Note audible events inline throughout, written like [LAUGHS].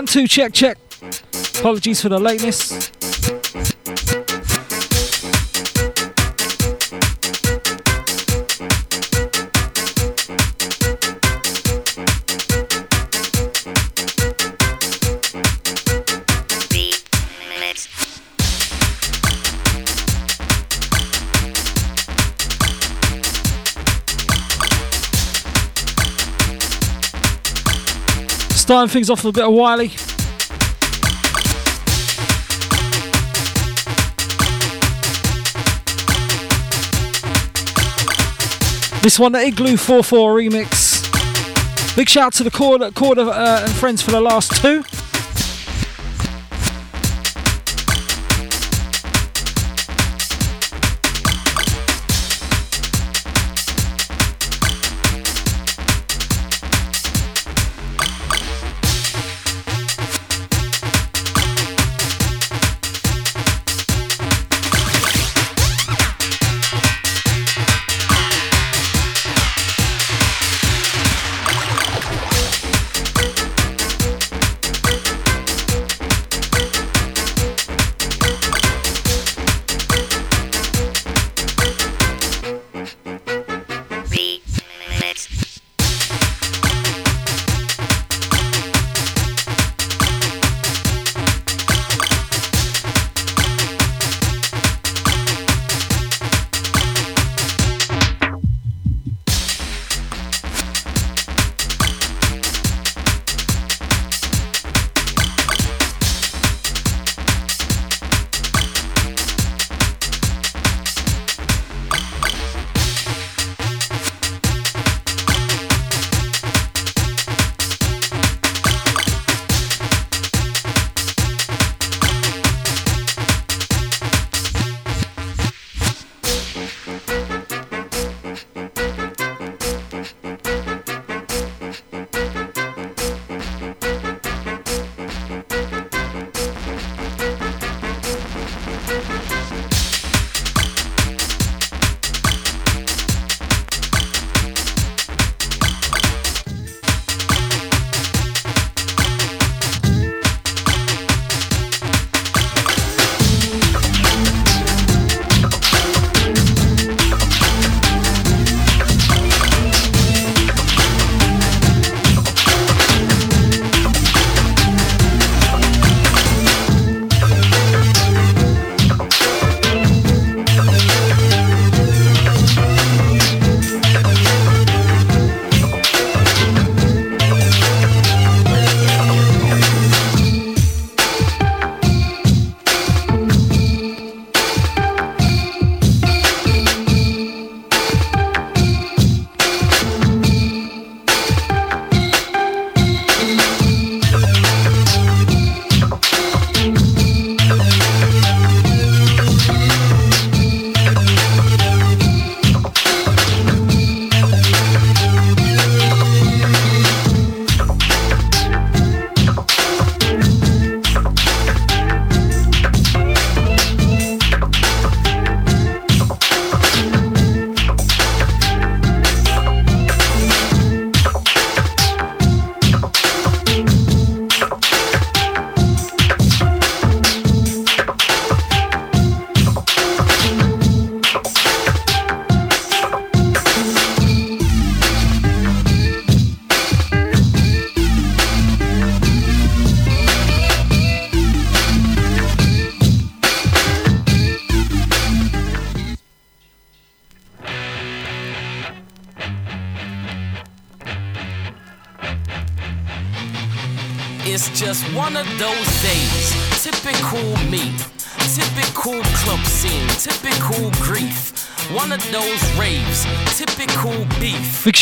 One, two, check, check. Apologies for the lateness. Starting things off with a bit of Wiley. This one, the Igloo 4-4 remix. Big shout out to the Corda, Corda uh, and friends for the last two.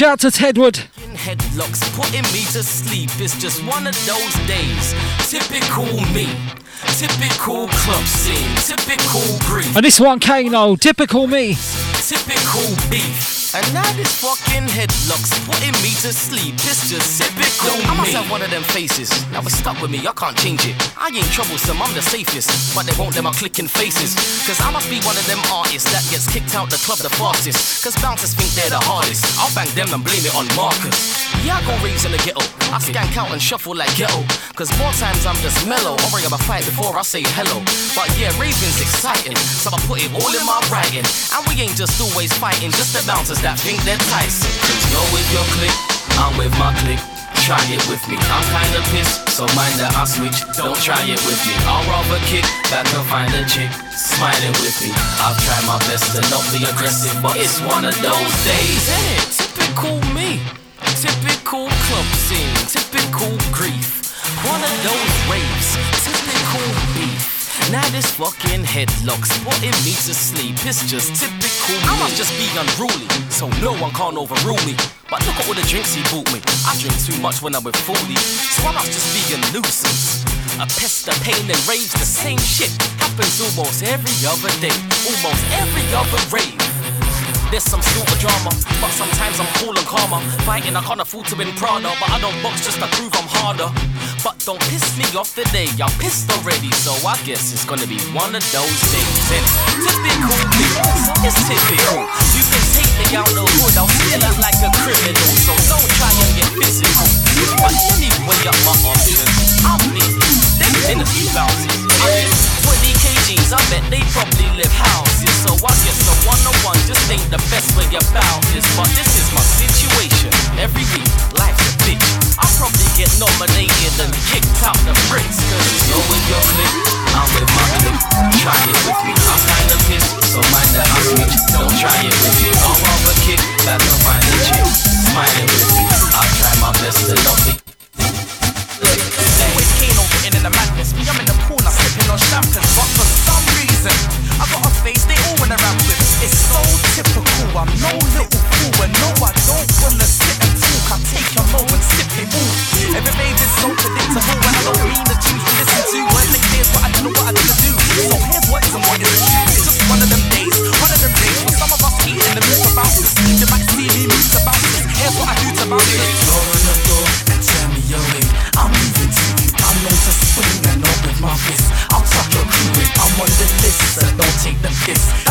Out to Tedward. Headlocks putting me to sleep. It's just one of those days. Typical me. Typical club scene. Typical grief. And this one, Kano. Typical me. Typical beef. And now this fucking headlock's putting me to sleep. It's just typical Yo, I must have one of them faces. Now it's stuck with me, I can't change it. I ain't troublesome, I'm the safest. But they won't let my clicking faces. Cause I must be one of them artists that gets kicked out the club the fastest. Cause bouncers think they're the hardest. I'll bang them and blame it on Marcus. Yeah, I go raise in the ghetto. I skank out and shuffle like ghetto. Cause more times I'm just mellow. I'll bring up a fight before I say hello. But yeah, raving's exciting. So I put it all in my writing. And we ain't just always fighting, just the bouncers that think they're Tyson. Cause you're with your clique, I'm with my clique try it with me. I'm kinda pissed, so mind that I switch. Don't try it with me. I'll rather kick back and find a chick smiling with me. I've tried my best to not be aggressive, but it's one of those days, ain't? Typical me. Typical club scene, typical grief. One of those raves, typical. Now this fucking headlock's putting me to sleep. It's just typical. I must just be unruly, so no one can't overrule me. But look at all the drinks he bought me. I drink too much when I'm with 40, so I must just be a nuisance. A pest, a pain, and raves the same shit. Happens almost every other day, almost every other rave. There's some of drama, but sometimes I'm cool and calmer. Fighting, I can't afford to win Prada, but I don't box just to prove I'm harder. But don't piss me off today, y'all pissed already, so I guess it's gonna be one of those days. And typical it's typical. You can take me out the hood, I'll still act like a criminal, so don't try and get physical. Up my options, I'm me. There's been a few bounces. I 20 kgs, I bet they probably live houses. So I a just ain't the best way this. But this is my situation. Every week, life's a bitch. I'll probably get nominated the bricks. Cause you're with your I'm with my. Try it with me. I'm kinda pissed, so mind that I. Don't try it me. I'll rather kick find a chick. Smiling with me. Me, I'm in the sipping on but for some reason, I got a face they all with. It's so typical. I'm no little fool, and no, I don't sit and talk. I take sip it all. Every I don't mean the tunes you listen to. I know what I do. So here's just one of them days, one of them days some of us the this. This. Here's what I do to bounce this. Don't take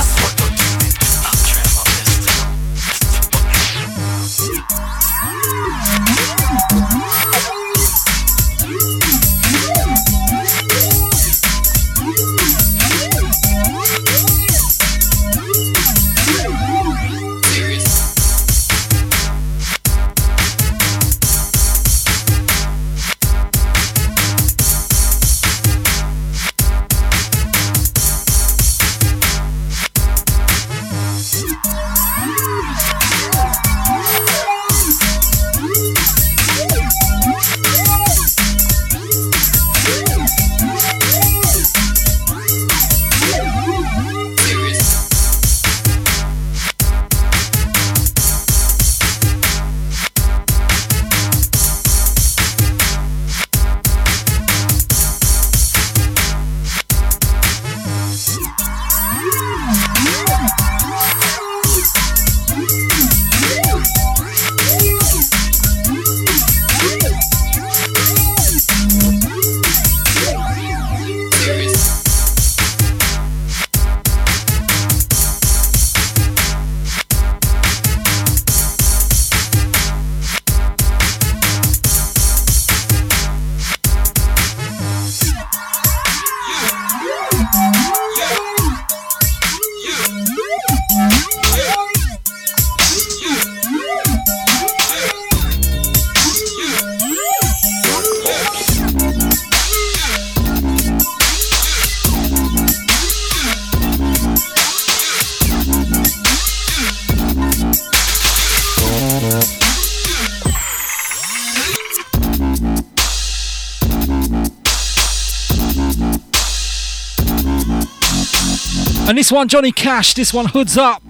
this one, Johnny Cash. This one, Hoods Up.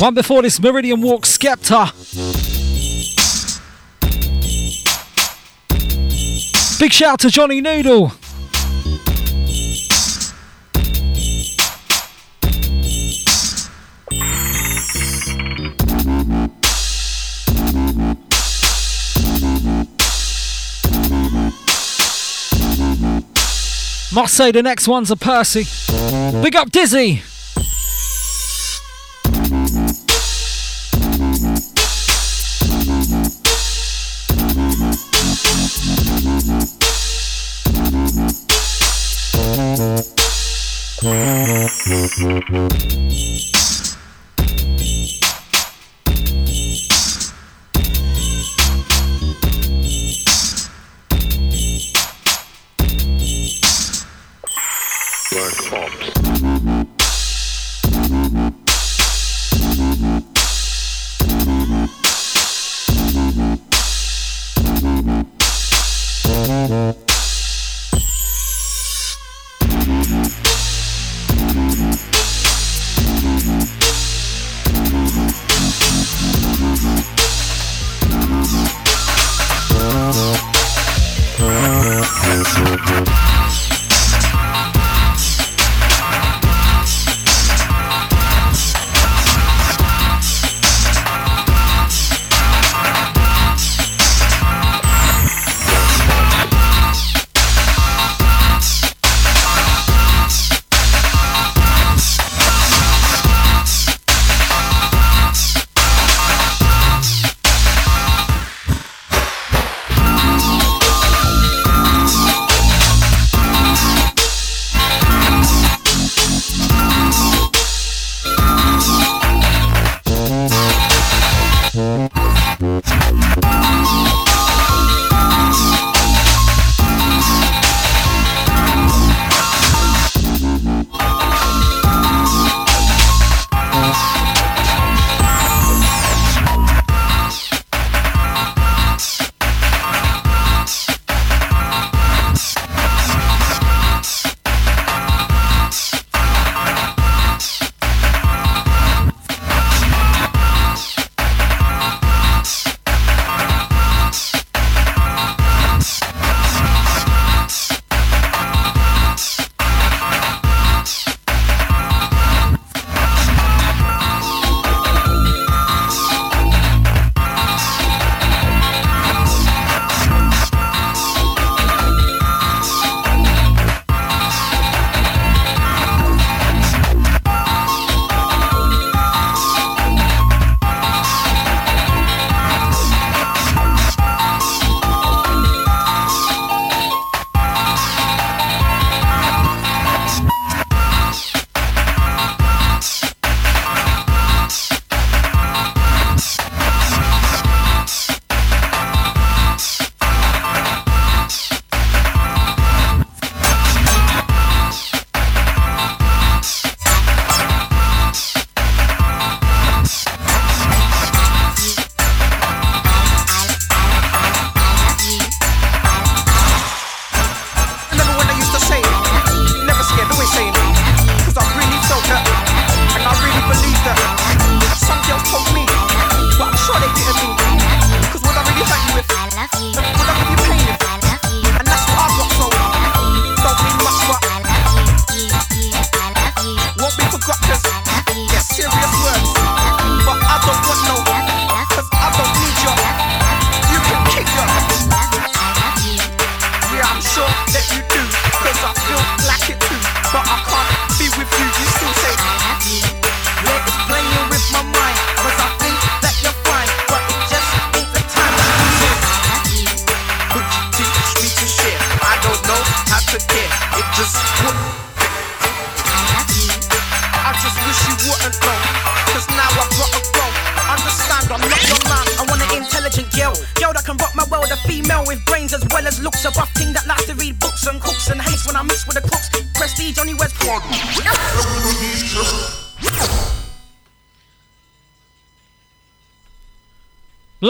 One before this, Meridian Walk, Skepta. Big shout out to Johnny Noodle. Must say the next one's a Percy. Big up Dizzee.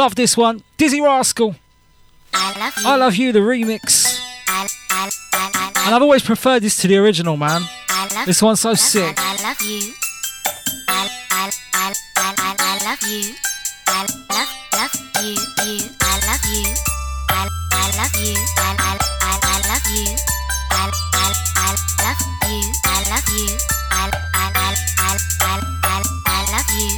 Love this one. Dizzee Rascal. I love you. I love you, the remix. I, I, I, and I've always preferred this to the original, man. this one's so sick. I, love you. I, I, I, I, I love you. I love, love you, you. I love you. I, I love you. I, I, I, I love you. I, I, I love you. I love you. I, I, I, I, I, I love you.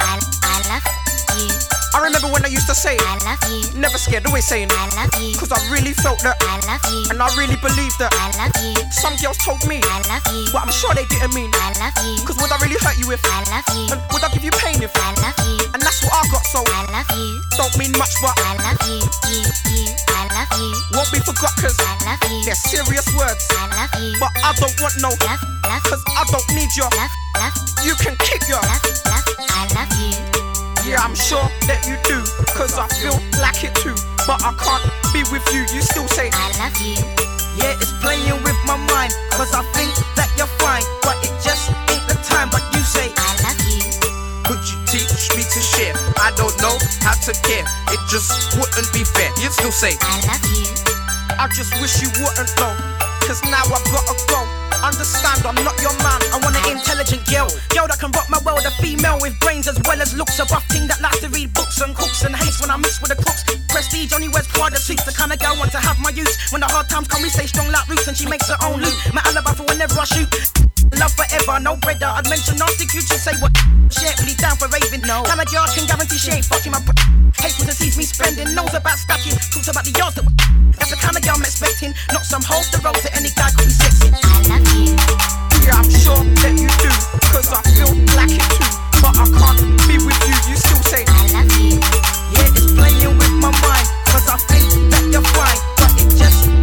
I, I love you. I remember when I used to say, I love you. Never scared, always saying, I love you. Cause I really felt that, I love you. and I really believed that. I love you. Some girls told me, I love you. but I'm sure they didn't mean. I love you. Cause would I really hurt you if? I love you. And would I give you pain if? I love you. And that's what I got, so I love you. don't mean much, but I love you. You, you. I love you. won't be forgot, cause I love you. they're serious words. I love you. But I don't want no, Love, love, cause I don't need your. love, love, You can keep your. love, love. I love you. Yeah, I'm sure that you do, cause I feel like it too. But I can't be with you, you still say, I love you. Yeah, it's playing with my mind, cause I think that you're fine. But it just ain't the time, but you say, I love you. Could you teach me to share? I don't know how to care, it just wouldn't be fair. You'd still say, I love you. I just wish you wouldn't know, cause now I've gotta go. Understand, I'm not your man. I want an intelligent girl, girl that can rock my world, a female with brains as well as looks. A buff thing that likes to read books and cooks and hates when I mix with the crooks. Prestige only wears Prada suits, the kind of girl want to have my use. When the hard times come, we stay strong like roots, and she makes her own loot. My alibi for whenever I shoot. Love forever, no brother. I'd mention nasty to say what shit, really down for raving. No, kind of girl I can guarantee she ain't fucking my. Hate when she sees me spending, knows about stacking, talks about the yards that. That's the kind of girl I'm expecting, not some host the road to any guy could be sexy. I love you. Yeah, I'm sure that you do, cause I feel like it too. But I can't be with you, you still say, I love you. yeah, it's playing with my mind, cause I think that you're fine, but it just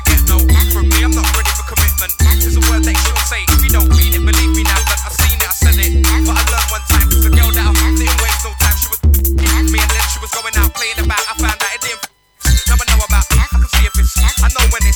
gonna get no from me. I'm not ready for commitment. It's a word that she'll say. If you don't mean it, believe me now. But I seen it, I said it. But I learned one time, 'cause the girl that I didn't waste no time. She was me, and then she was going out playing about. I found out it didn't. Now I know about. I can see if it's. I know when it's.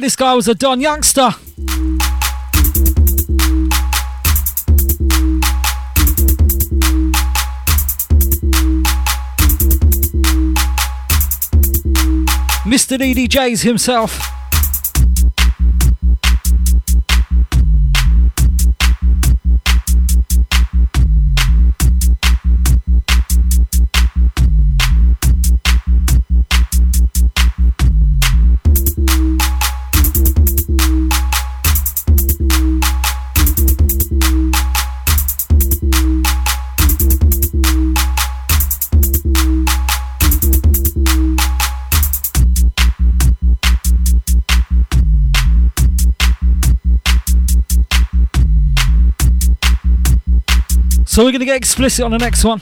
This guy was a Don youngster. Mr. DDJs himself. So we're going to get explicit on the next one.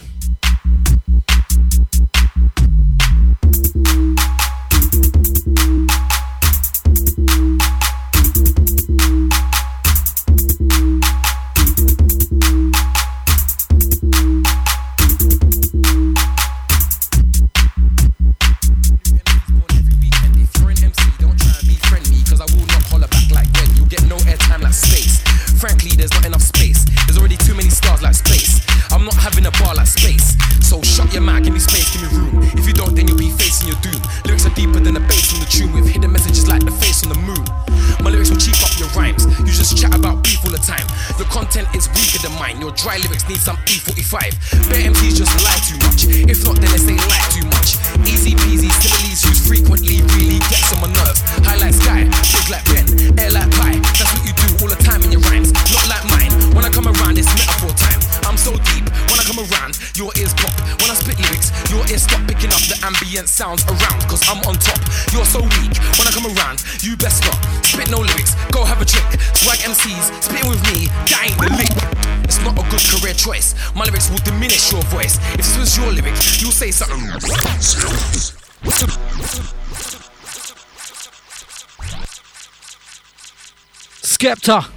Skepta.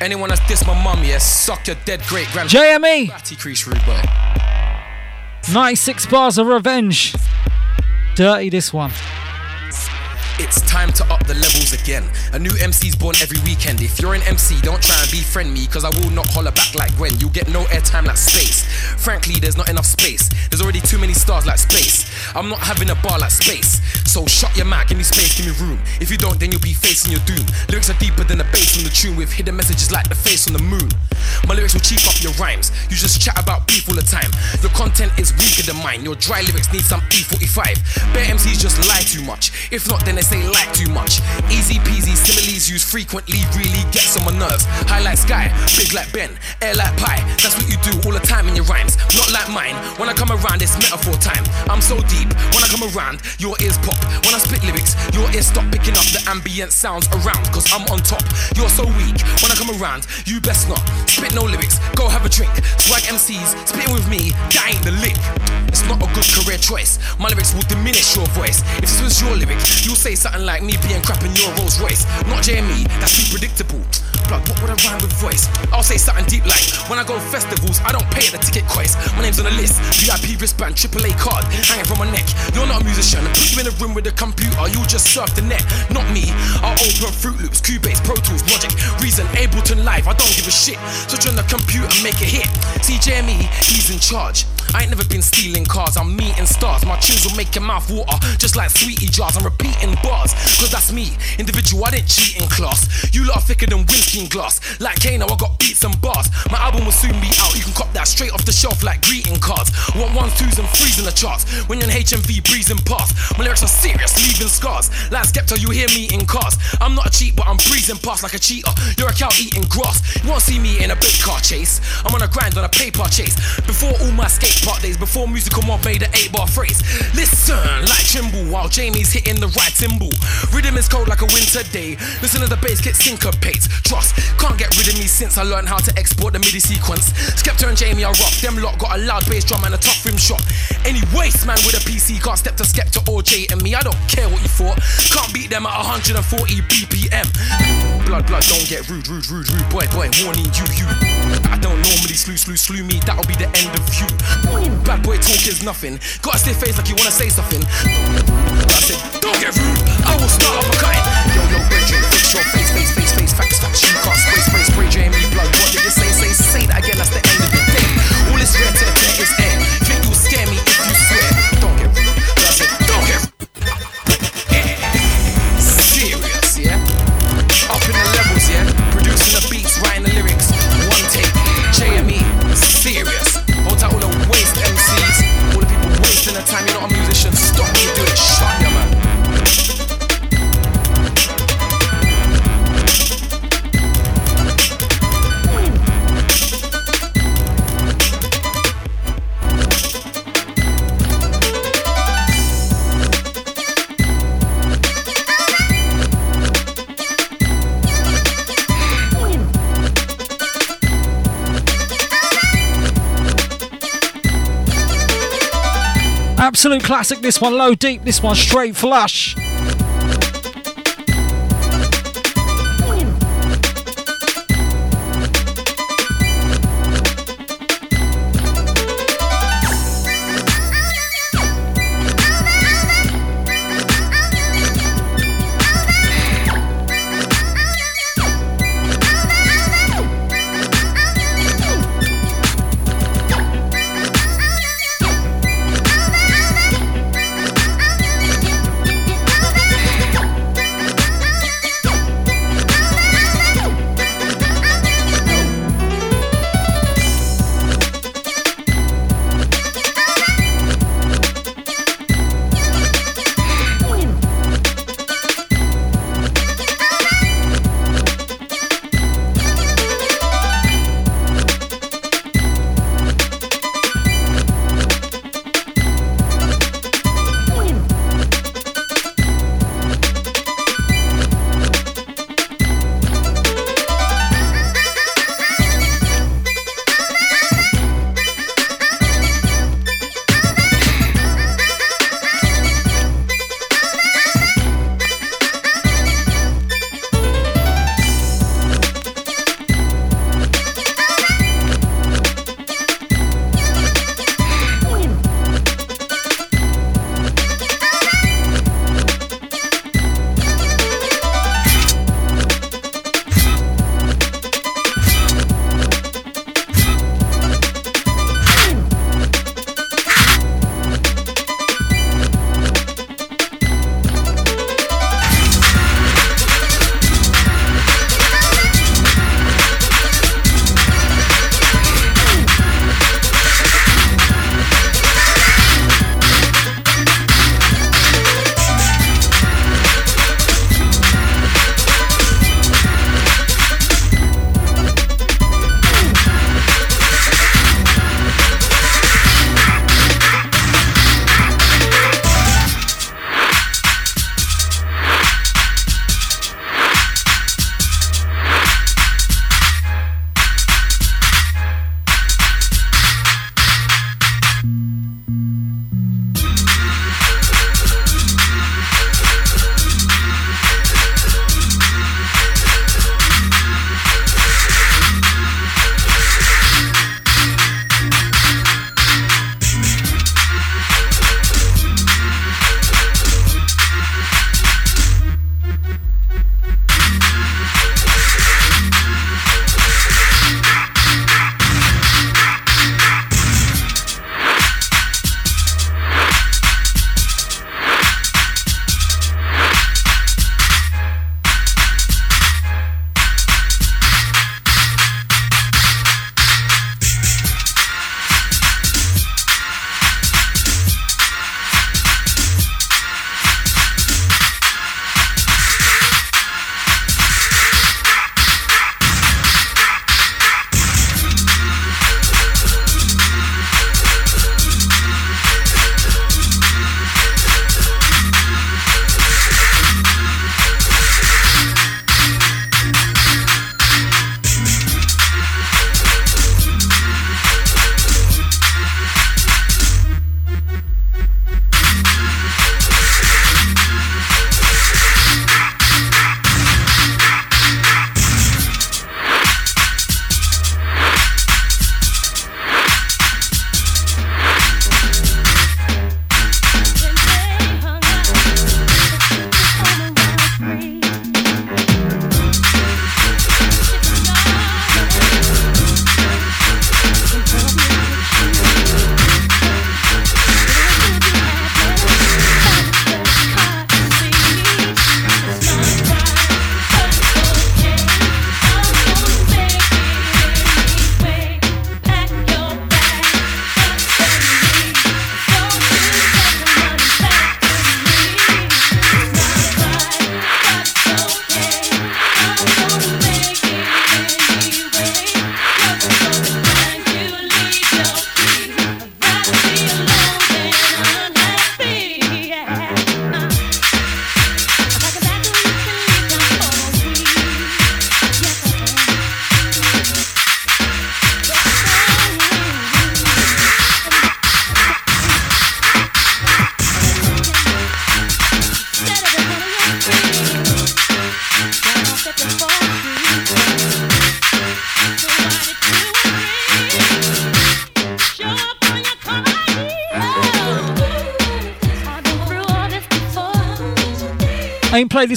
Anyone that's dissed my mum, yeah, suck your dead great grand. JME. Batty crease rude boy. 96 bars of revenge. Dirty this one. It's time to up the levels again. A new MC's born every weekend. If you're an MC, don't try and befriend me, cause I will not holler back like Gwen. You'll get no airtime like space. Frankly, there's not enough space. There's already too many stars like space. I'm not having a bar like space. So shut your mouth, give me space, give me room. If you don't, then you'll be facing your doom. Lyrics are deeper than the bass on the tune, with hidden messages like the face on the moon. My lyrics will cheap up your rhymes. You just chat about beef all the time. Your content is weaker than mine. Your dry lyrics need some E45. Bare MCs just lie too much. If not, then they say like too much. Easy peasy, similes used frequently really gets on my nerves. High like sky, big like Ben, air like pie. That's what you do all the time in your rhymes. Not like mine. When I come around, it's metaphor time. I'm so deep. When I come around, your ears pop. When I spit lyrics, your ears stop picking up the ambient sounds around. Cause I'm on top. You're so weak. When I come around, you best not. Spit no lyrics, go have a drink. Swag MCs, spitting with me, that ain't the lick. It's not a good career choice. My lyrics will diminish your voice. If this was your lyric, you'll say something like me being crap in your Rolls Royce. Not JME, that's too predictable. Blood, what would I rhyme with voice? I'll say something deep like when I go to festivals, I don't pay the ticket price. My name's on the list. VIP wristband, AAA card, hanging from my neck. You're not a musician. Put you in a room with a computer, you'll just surf the net. Not me. I'll open Fruit Loops, Cubase, Pro Tools, Logic, Reason, Ableton Live. I don't give a shit. On the computer, make a hit. See JME, he's in charge. I ain't never been stealing cars, I'm meeting stars. My tunes will make your mouth water, just like sweetie jars. I'm repeating bars, cause that's me. Individual, I didn't cheat in class. You lot are thicker than whiskey glass. Like Kano, I got beats and bars. My album will soon be out, you can cop that straight off the shelf like greeting cards. Want ones, twos, and threes in the charts. When you're in HMV breezing past, my lyrics are serious, leaving scars. Like Skepta, you hear me in cars. I'm not a cheat, but I'm breezing past like a cheater. You're a cow eating grass. You won't see me in a big car chase. I'm on a grind on a paper chase. Before all my skate park days, before musical made an eight bar phrase. Listen, like Trimble, while Jamie's hitting the right cymbal. Rhythm is cold like a winter day. Listen to the bass get syncopates. Trust, can't get rid of me since I learned how to export the MIDI sequence. Skepta and Jamie are rock. Them lot got a loud bass drum and a tough rim shot. Any waste man with a PC can't step to Skepta or J and me. I don't care what you thought. Can't beat them at 140 BPM. Blood, blood, don't get rude, rude, rude, rude. Boy, boy, warning you, you. I don't normally slew, slew, slew me. That'll be the end of you. Bad boy talk is nothing. Gotta stay face like you wanna say something. I said, don't get rude. I will start up a kind. Yo, yo, brethren, fix your face, face, face, face, facts, facts. You can't spray, spray, spray, Jamie blood. What did you say, say, say that again? That's the end of the day. All this to to is air. Think you'll scare me Absolute classic, this one. Low deep, this one. Straight flush.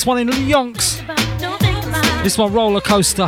One in the yonks. This one roller coaster.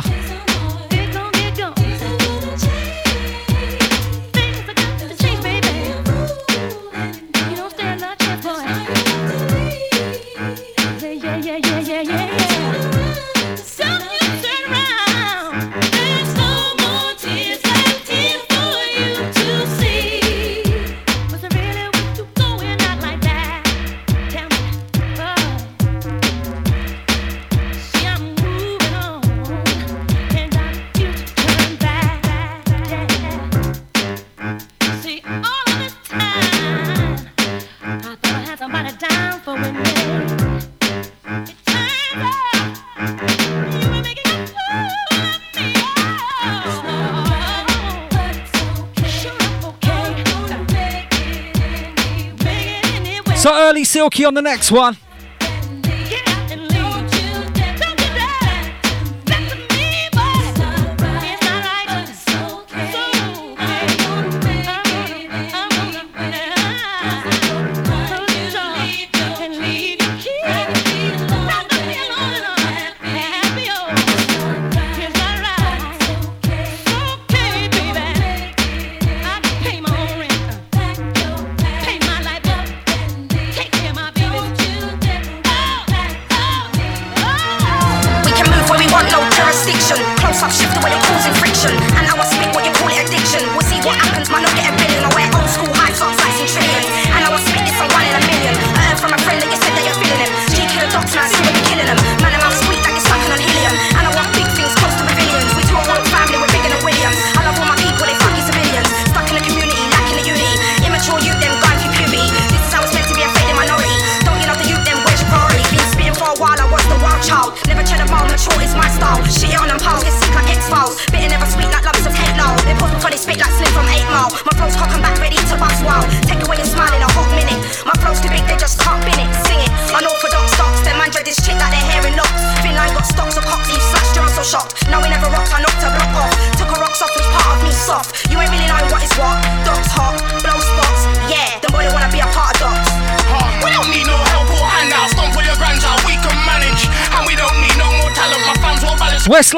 So on the next one.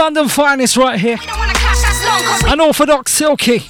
London finest right here. Unorthodox Silky.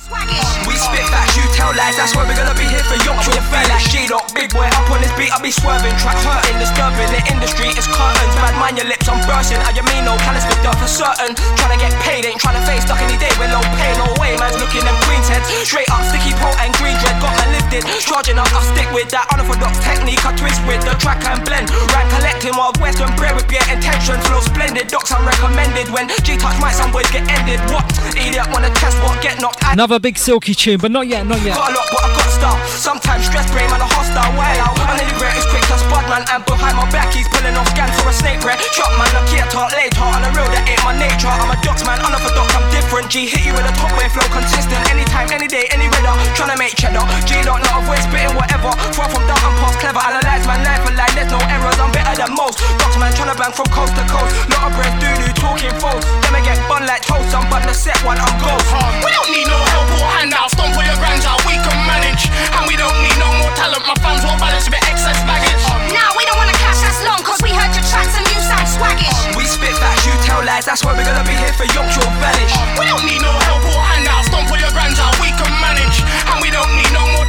Lies, that's why we're gonna be here for Yorkshire Fair like G-Dot, big boy up on this beat, I'll be swerving. Tracks hurting, disturbing, the industry is curtains. Bad mind your lips, I'm bursting, how you mean no callous with dirt for certain. Trying get paid, ain't trying face stuck any day with low pay, no way. Man's looking them queen's heads, straight up, sticky pole and green dread Got man lifted, charging up, I stick with that unorthodox technique. I twist with the track and blend, rank collecting while western bread with your intention. Flow splendid, docs I'm recommended When G-Touch might some boys get ended. What? Idiot wanna test what? Get knocked Another big silky tune, but not yet, not yet. Got a lot, but I got style. Sometimes stress brain, man, a hostile way out. I'm the greatest quick to spot, man, and behind my back, he's pulling off scans for a snake breath. Chop, man, I can't talk later. On the real, that ain't my nature. I'm a docs, man, unorthodox, I'm different. G hit you with a top way flow, consistent. Anytime, any day, any weather. Tryna make cheddar. G don't know a voice, spitting whatever. Far from down, I'm past clever. Analyze my life and line, there's no errors. I'm better than most. Docs, man, tryna bang from coast to coast. Lot of breath, doo doo, talking foes. Them get bun like toast. I'm but the set one, I'm ghost. We don't need no help or handout. Stomp all your grands out, we can manage. And we don't need no more talent. My fans won't balance with excess baggage. Oh, nah, we don't wanna cash that's long, cause we heard your tracks and you sound swaggish. Oh, we spit facts, you tell lies, that's why we're gonna be here for Yorkshire Village. Oh, we don't need no help or handout. Stomp all your grands out, we can manage. And we don't need no more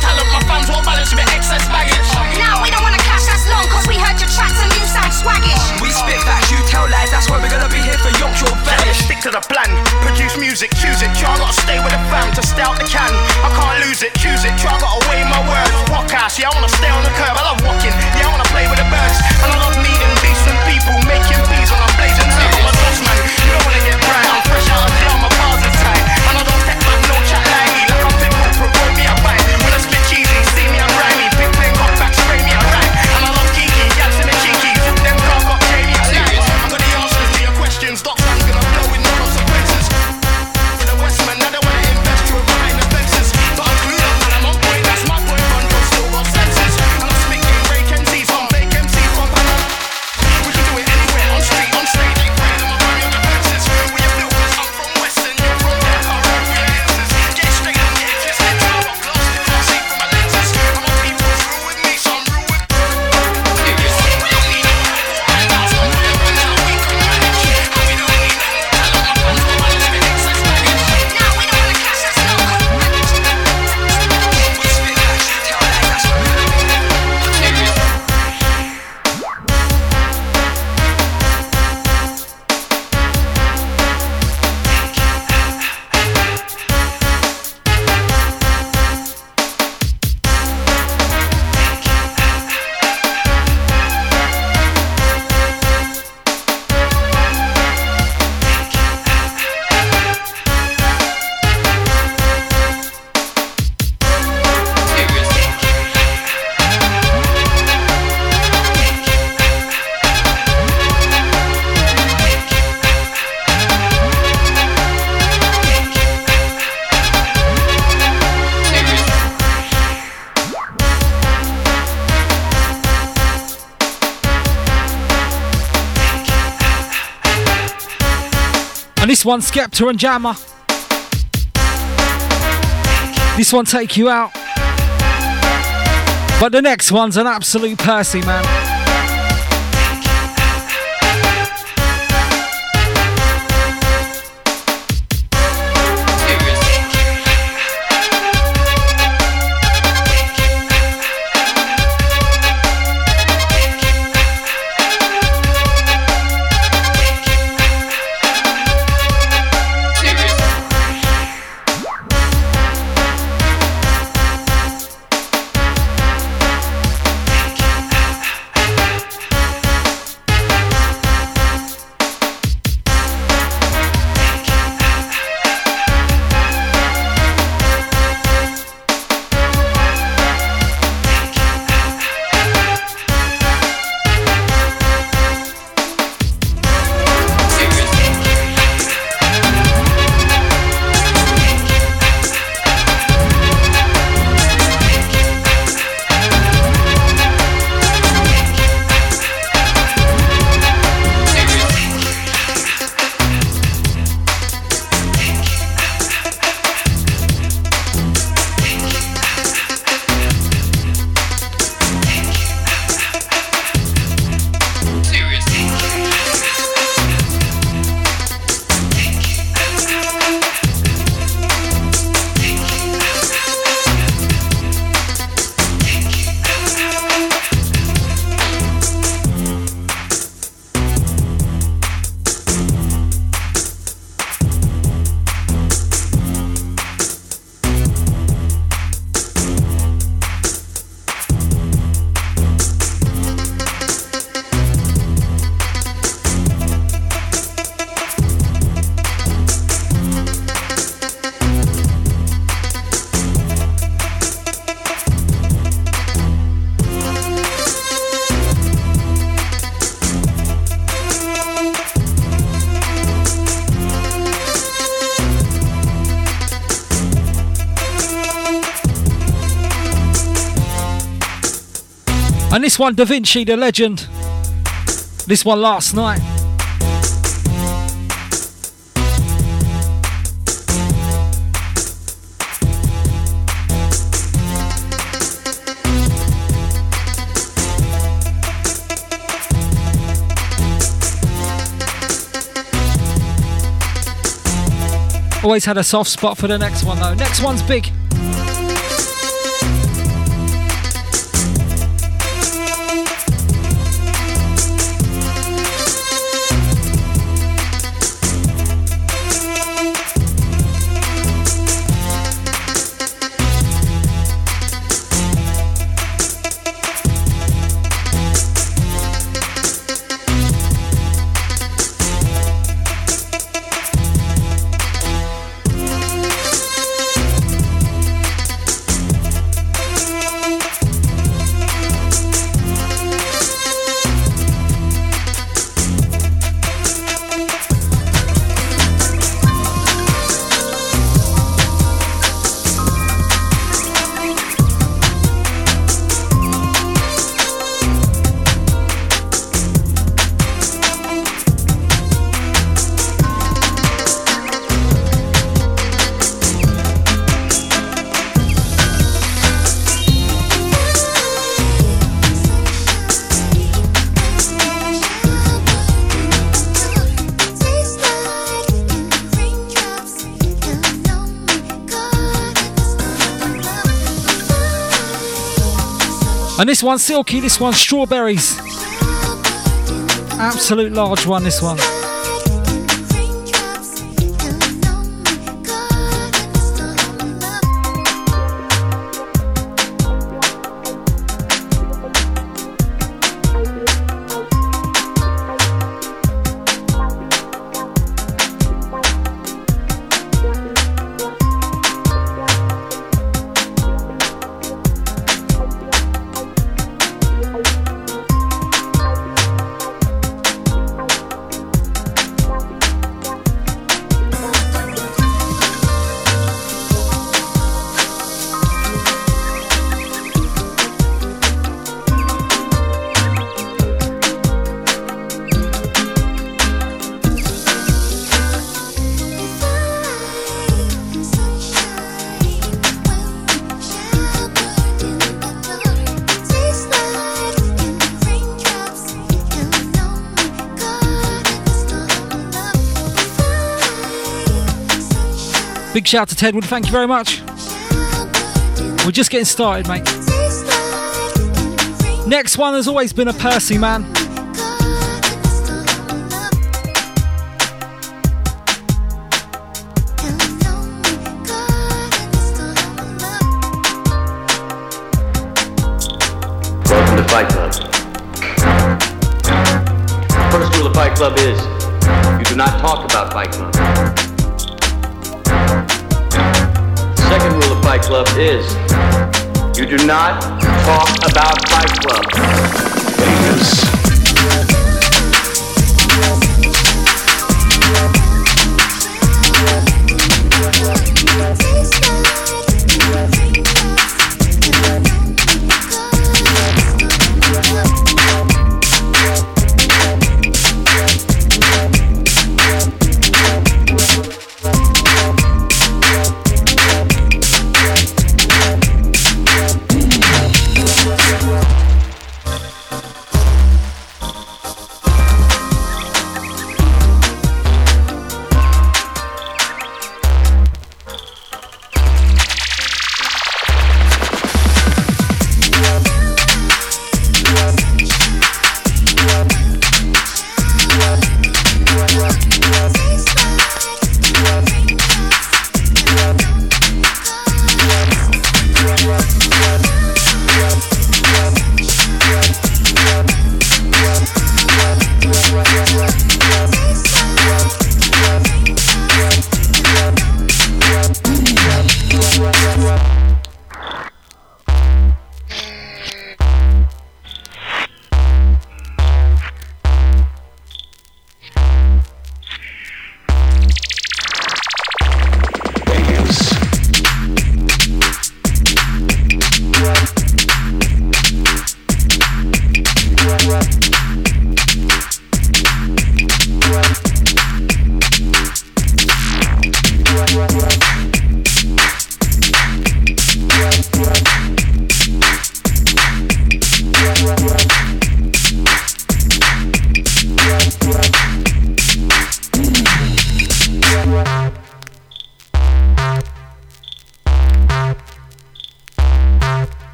fans won't balance with excess baggage. Nah, we don't wanna cash that's long, cause we heard your tracks and you sound swaggish. We spit facts, you tell lies, that's why we're gonna be here for Yorkshire Village. Stick to the plan, produce music, choose it. Try gotta stay with the fam to stay out the can. I can't lose it, choose it. Try gotta weigh my words. Podcast, yeah, I wanna stay on the curb. I love walking, yeah, I wanna play with the birds. And I love meeting decent people, making one, Skepta and Jammer. This one, Take You Out. But the next one's an absolute Percy, man. This one, Davinche, the legend. This one last night. Always had a soft spot for the next one though. Next one's big. And this one's silky, this one's strawberries. Absolute large one, this one. Big shout to Tedwood, thank you very much. We're just getting started, mate. Next one has always been a Percy man. Welcome to Fight Club. First rule of Fight Club is you do not talk about Fight Club. Second rule of Fight Club is you do not talk about Fight Club. Vegas.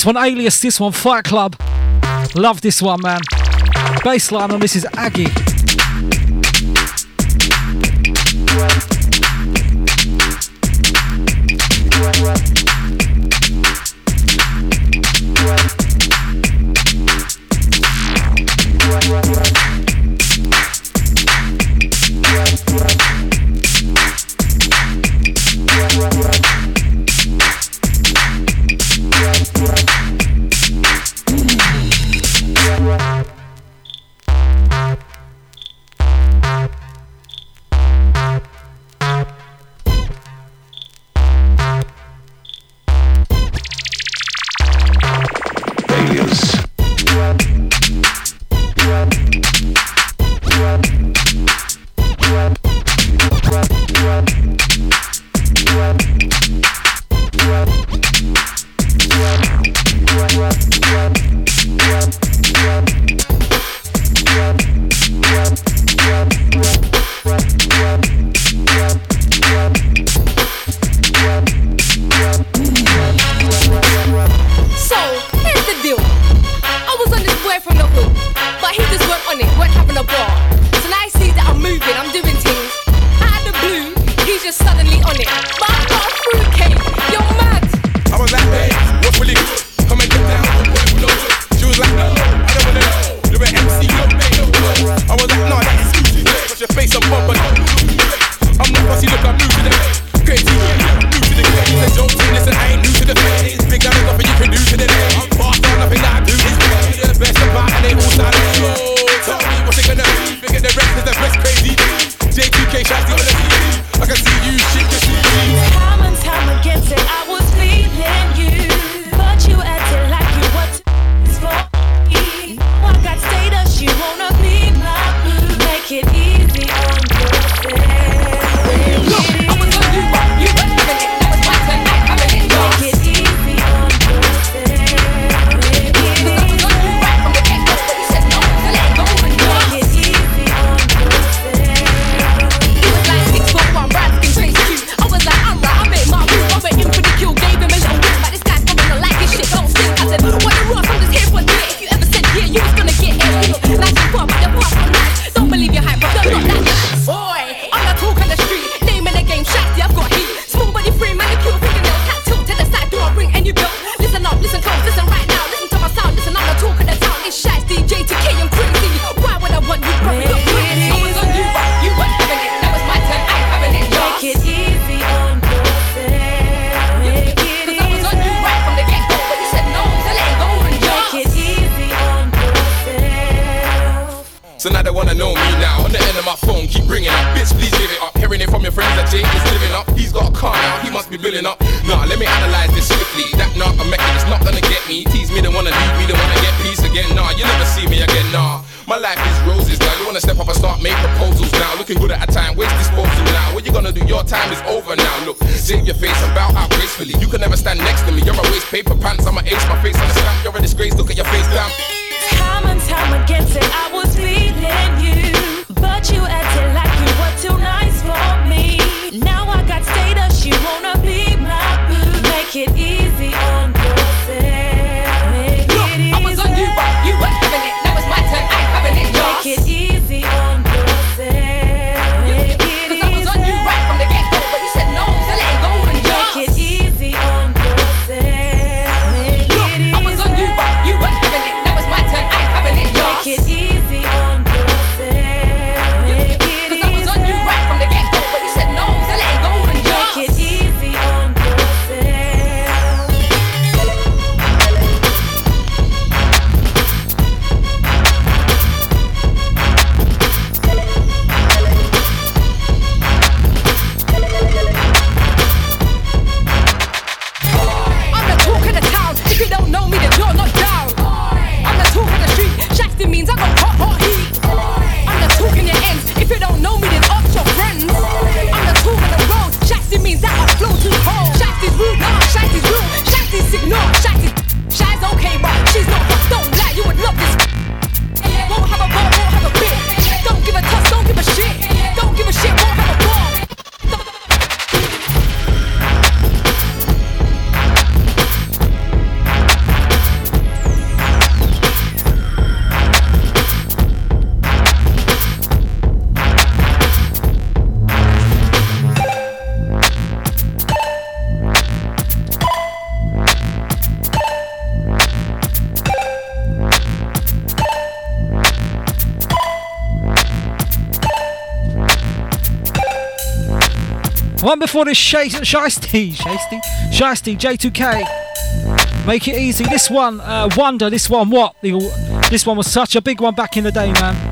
This one, Alias, this one, Fight Club. Love this one, man. Bassline on this is Aggie. on it. What happened to God? for this Sh- Shiesty, Shiesty, Shiesty J2K. Make it easy. This one, uh, Wonder. This one, what? This one was such a big one back in the day, man.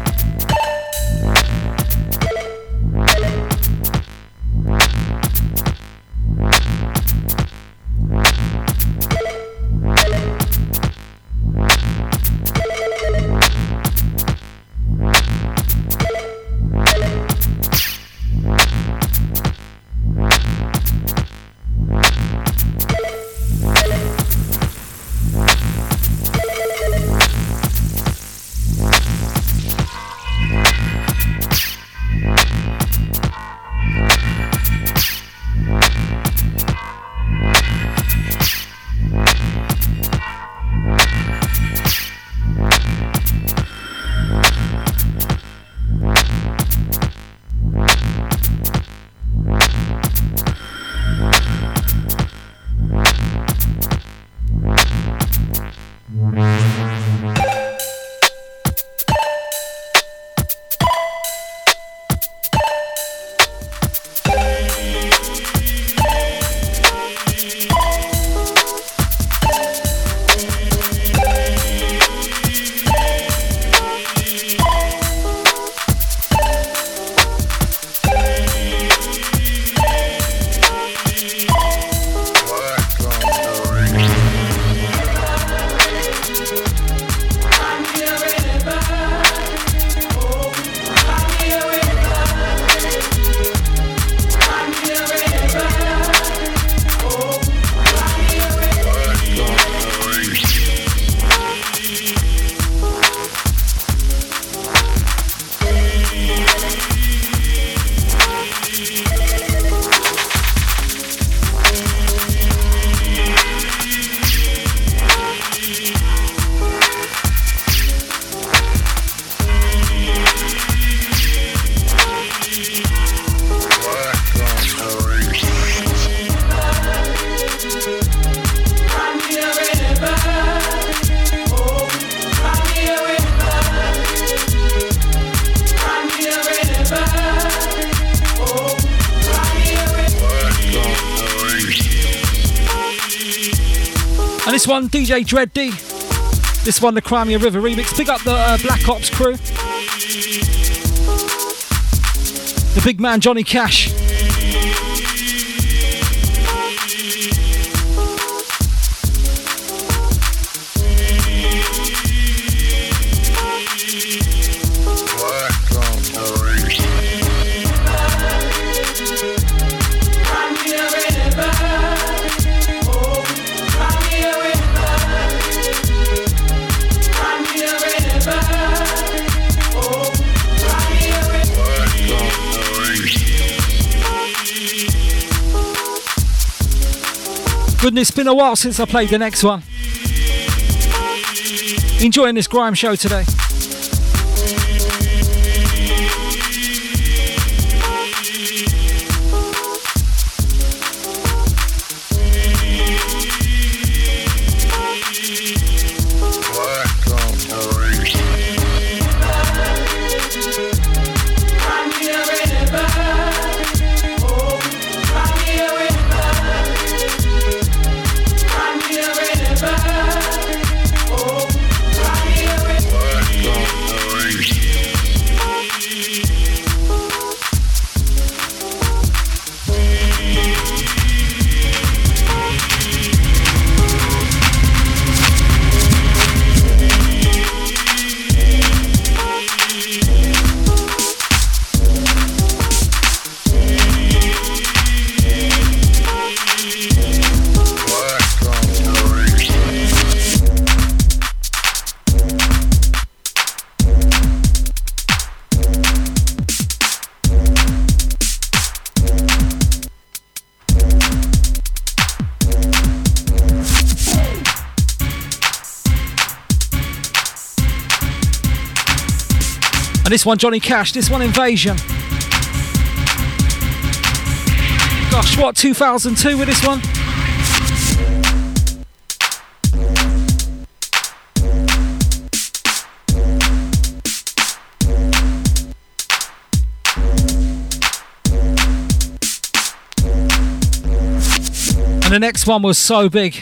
DJ Dread D. This one, the Crimea River remix. Pick up the uh, Black Ops crew. The big man, Johnny Cash. Goodness, it's been a while since I played the next one. Enjoying this grime show today. This one, Johnny Cash, this one, Invasion. Gosh, what, 2002 with this one? And the next one was so big.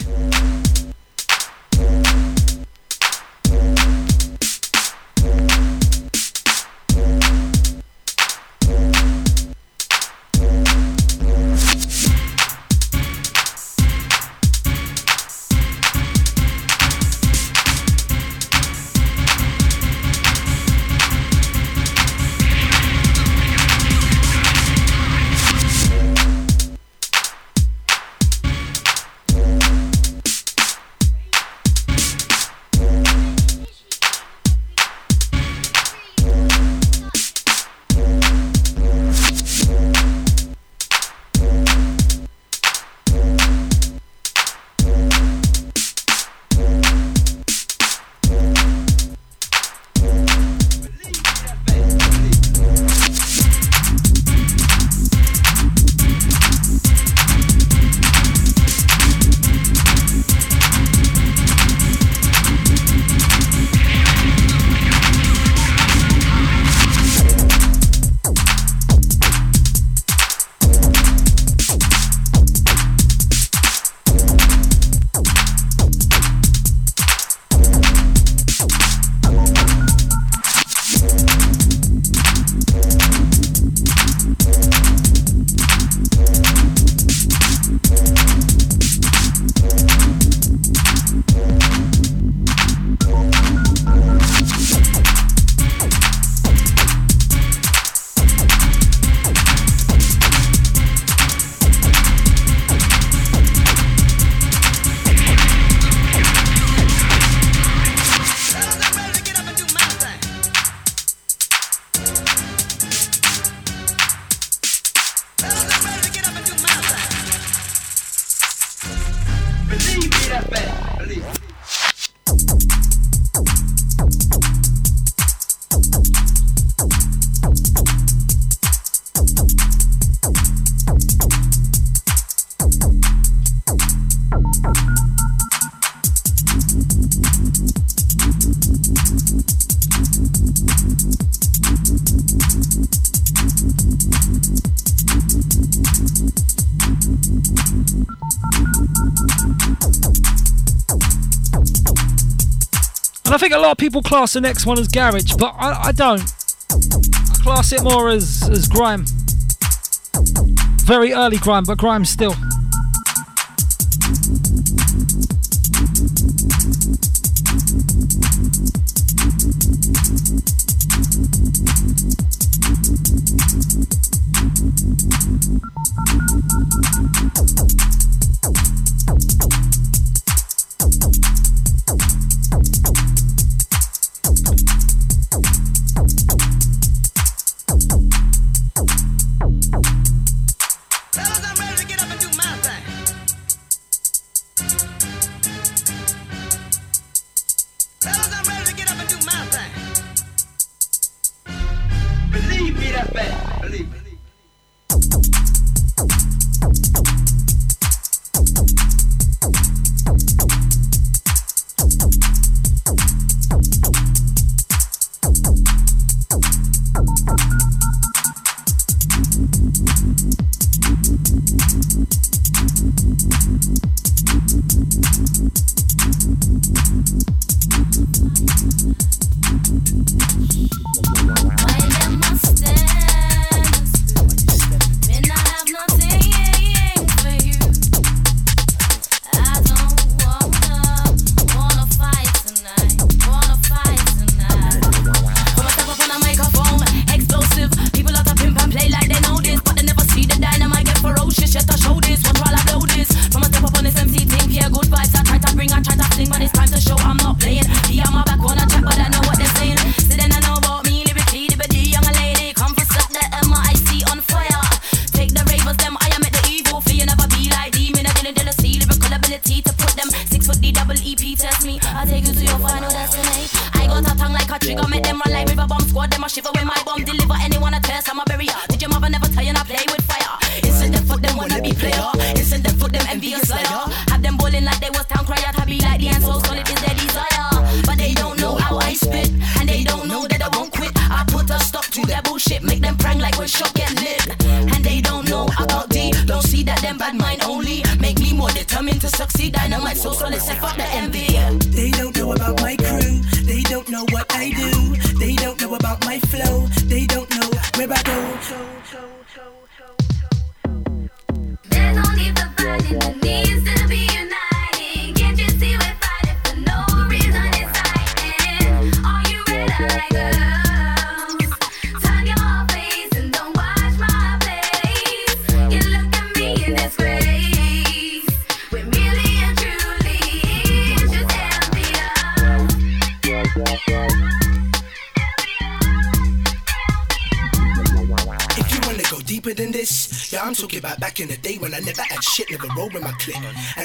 of people class the next one as garage, but I, I don't. I class it more as, as grime. Very early grime, but grime still.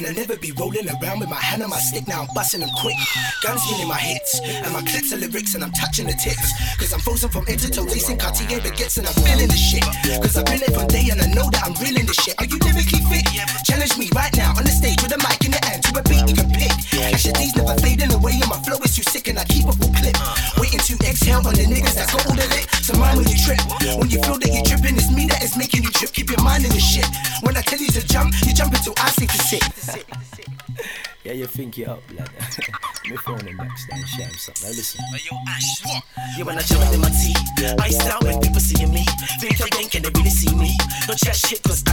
And I never be rolling around with my hand on my stick, now I'm busting them quick. Guns in my hits, and my clips are lyrics, and I'm touching the tips. Cause I'm frozen from head to toe, racing Cartier baguettes, and I'm feeling the shit. Cause I've been it from day, and I know that I'm reeling the shit. Are you lyrically fit? Challenge me right now, you up, blood. [LAUGHS] Me phone him and share something. Now listen. Hey, yo, Ash, what? Yeah, when I jump in my teeth, I out when people seeing me. Think they think can they really see me. Don't chat shit, cause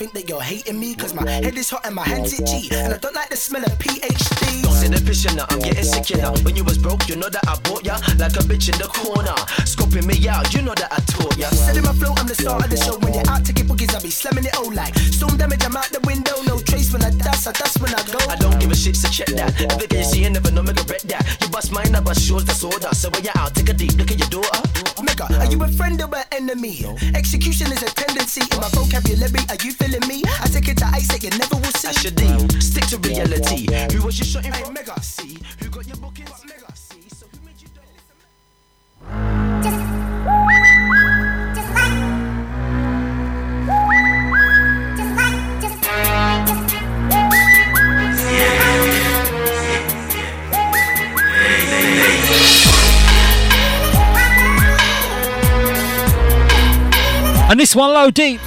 think that you're hating me. Cause my head is hot and my hands itchy. And I don't like the smell of PhD. Don't say the picture now, I'm getting sick now. When you was broke, you know that I bought ya like a bitch in the corner. Scoping me out, you know that I taught ya. In my flow, I'm the star of the show. When you're out to get boogies, I be slamming it all like storm damage. I'm out the window, no trace when I dust, I dust when I go. I don't give a shit, so check that. Everything you see, you never know, make a bet that. You bust mine, I bust yours, that's order. So when you're out, take a deep look at your daughter. Mega, are you a friend or an enemy? Execution is a tendency in my vocabulary. Are you feeling me? I take it to ice that you never will see. Should do. Stick to reality. Who was you shooting Hey? Mega, see? Who got your And this one low deep.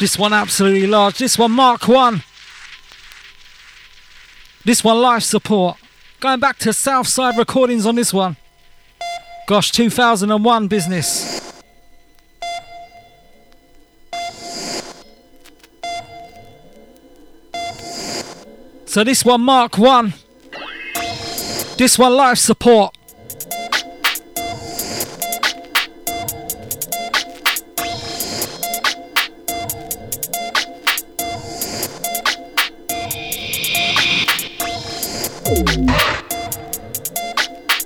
This one absolutely large. This one Mark 1. This one life support. Going back to Southside recordings on this one. Gosh, 2001 business. So this one Mark 1. This one life support.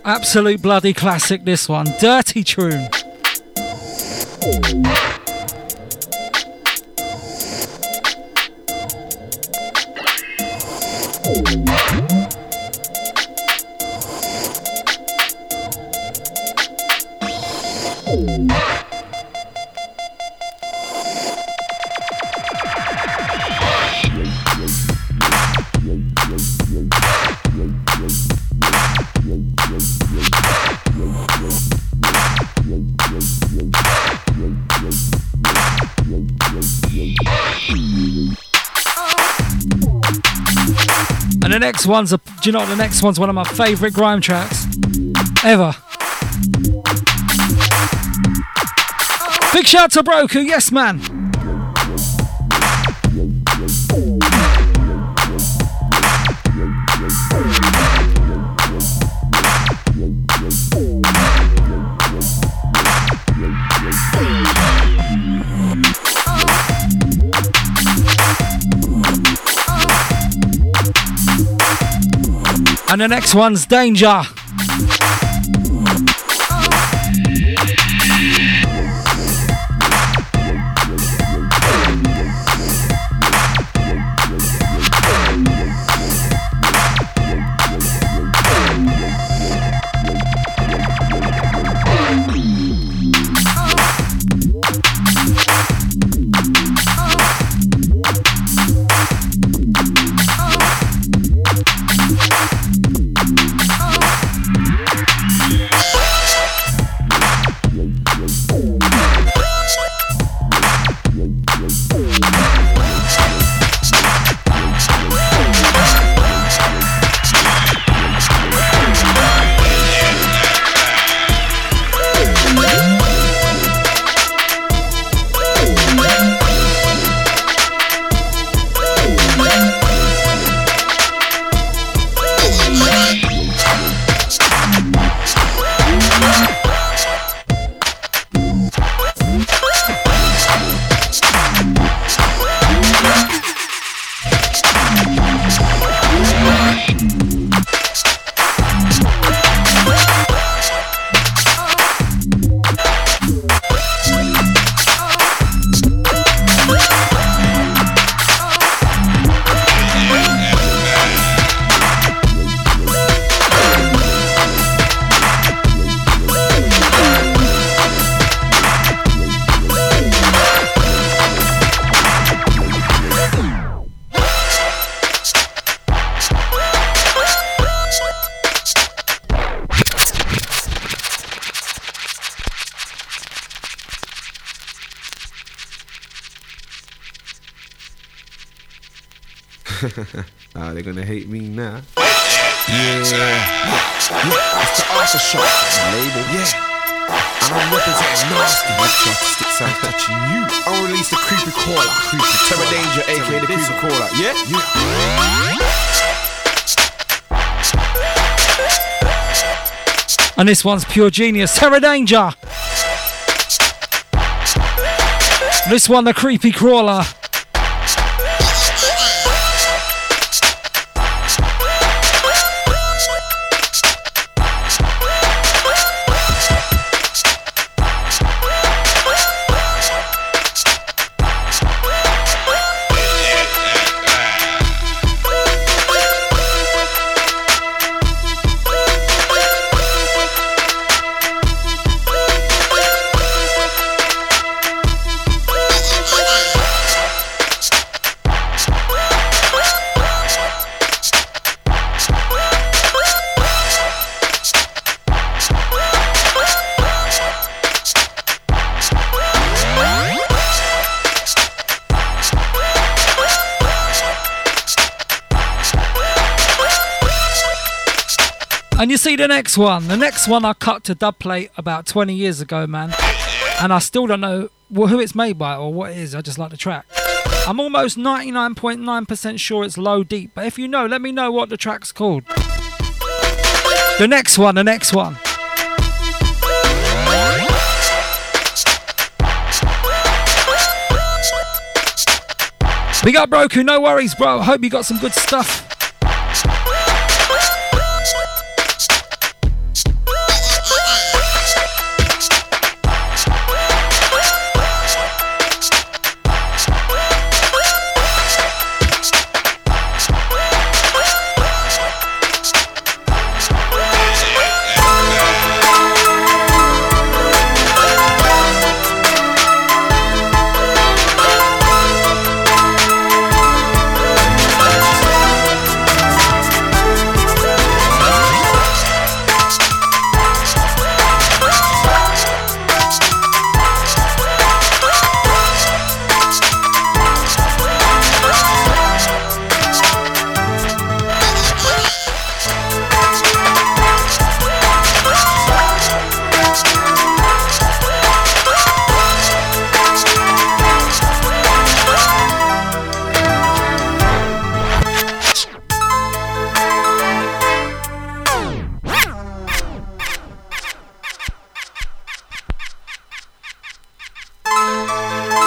Absolute bloody classic, this one. Dirty tune. Next one's a, do you know? The next one's one of my favourite grime tracks ever. Big shout to Broku, yes man. And the next one's Danger. [LAUGHS] Ah, they're gonna hate me now. Yeah, yeah, it's the aftershock label. Yeah, and I'm representing nasty. With artistic sound touching you. I released the creepy caller, creepy Terror Danja, aka the creepy caller. Yeah, yeah. And this one's pure genius. Terror Danja. This one, the creepy crawler. And you see the next one. The next one I cut to dubplate about 20 years ago, man. And I still don't know who it's made by or what it is. I just like the track. I'm almost 99.9% sure it's low deep. But if you know, let me know what the track's called. The next one, the next one. We got Broku, no worries, bro. Hope you got some good stuff.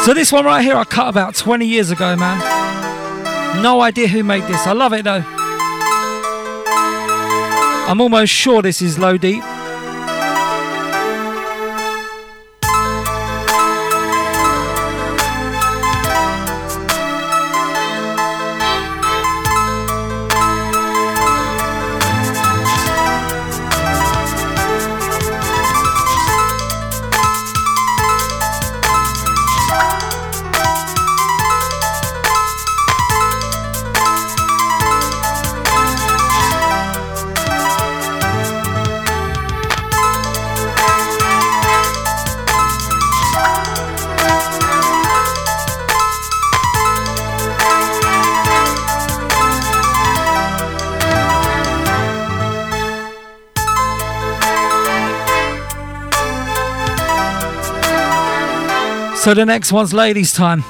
So this one right here I cut about 20 years ago, man. No idea who made this. I love it though. I'm almost sure this is low deep. So the next one's ladies' time.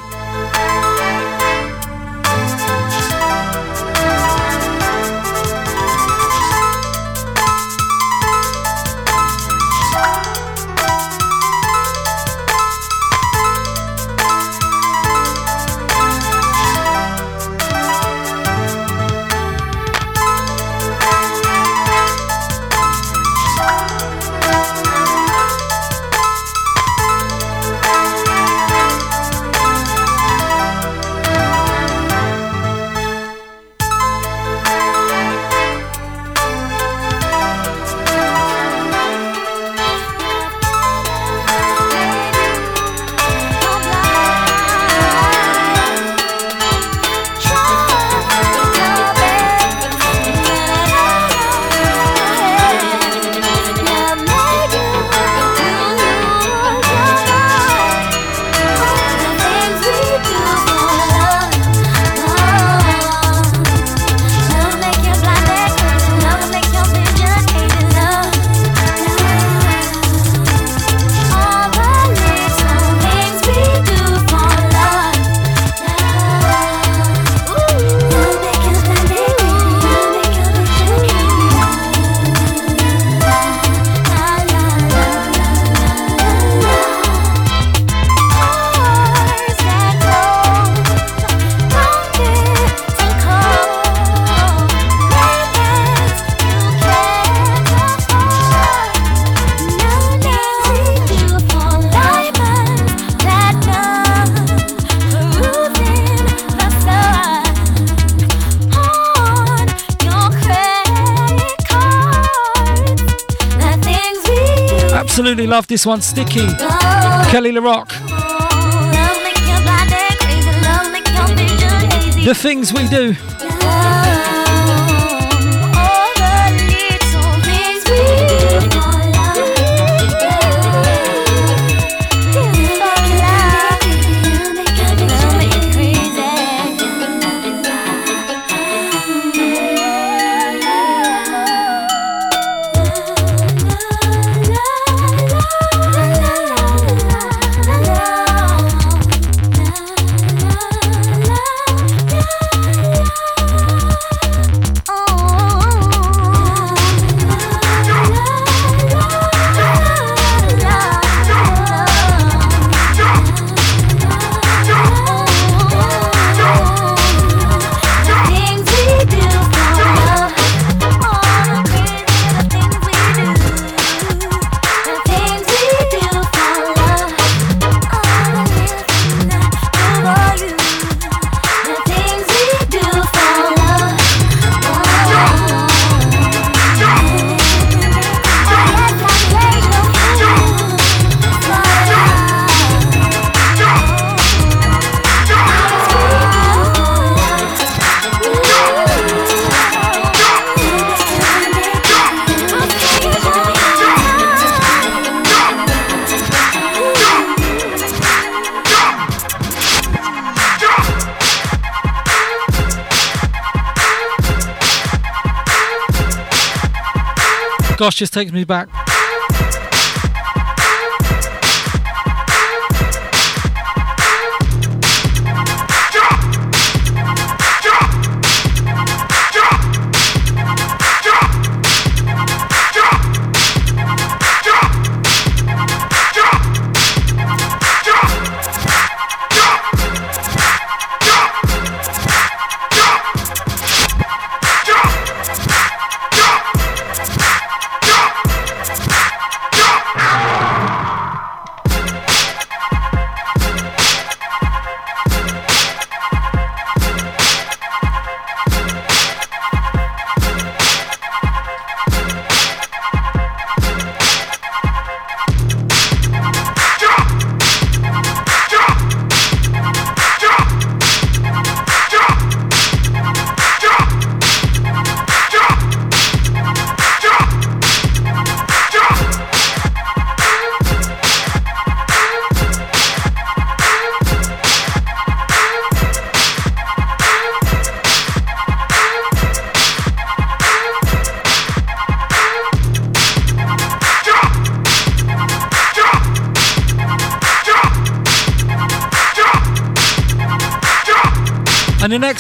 This one, Sticky. Kele Le Roc. The things we do. Just takes me back.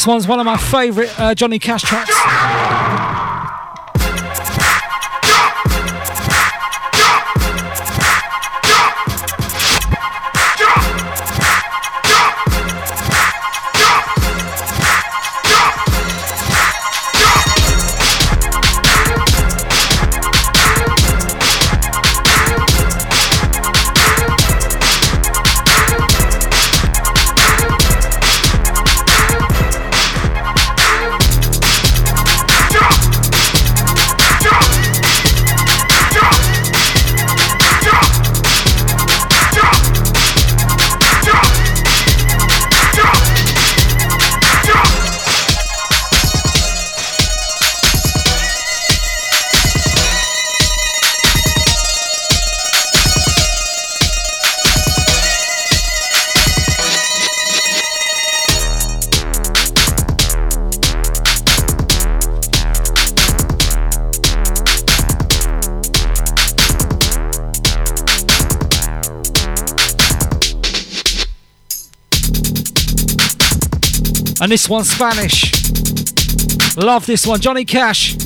one's one of my favourite uh, Johnny Cash tracks. And this one's Spanish. Love this one, Johnny Cash.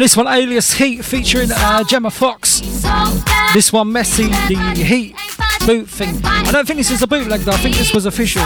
And this one, Alias Heat, featuring uh, Gemma Fox. This one, Messy, the Heat boot thing. I don't think this is a bootleg though, I think this was official.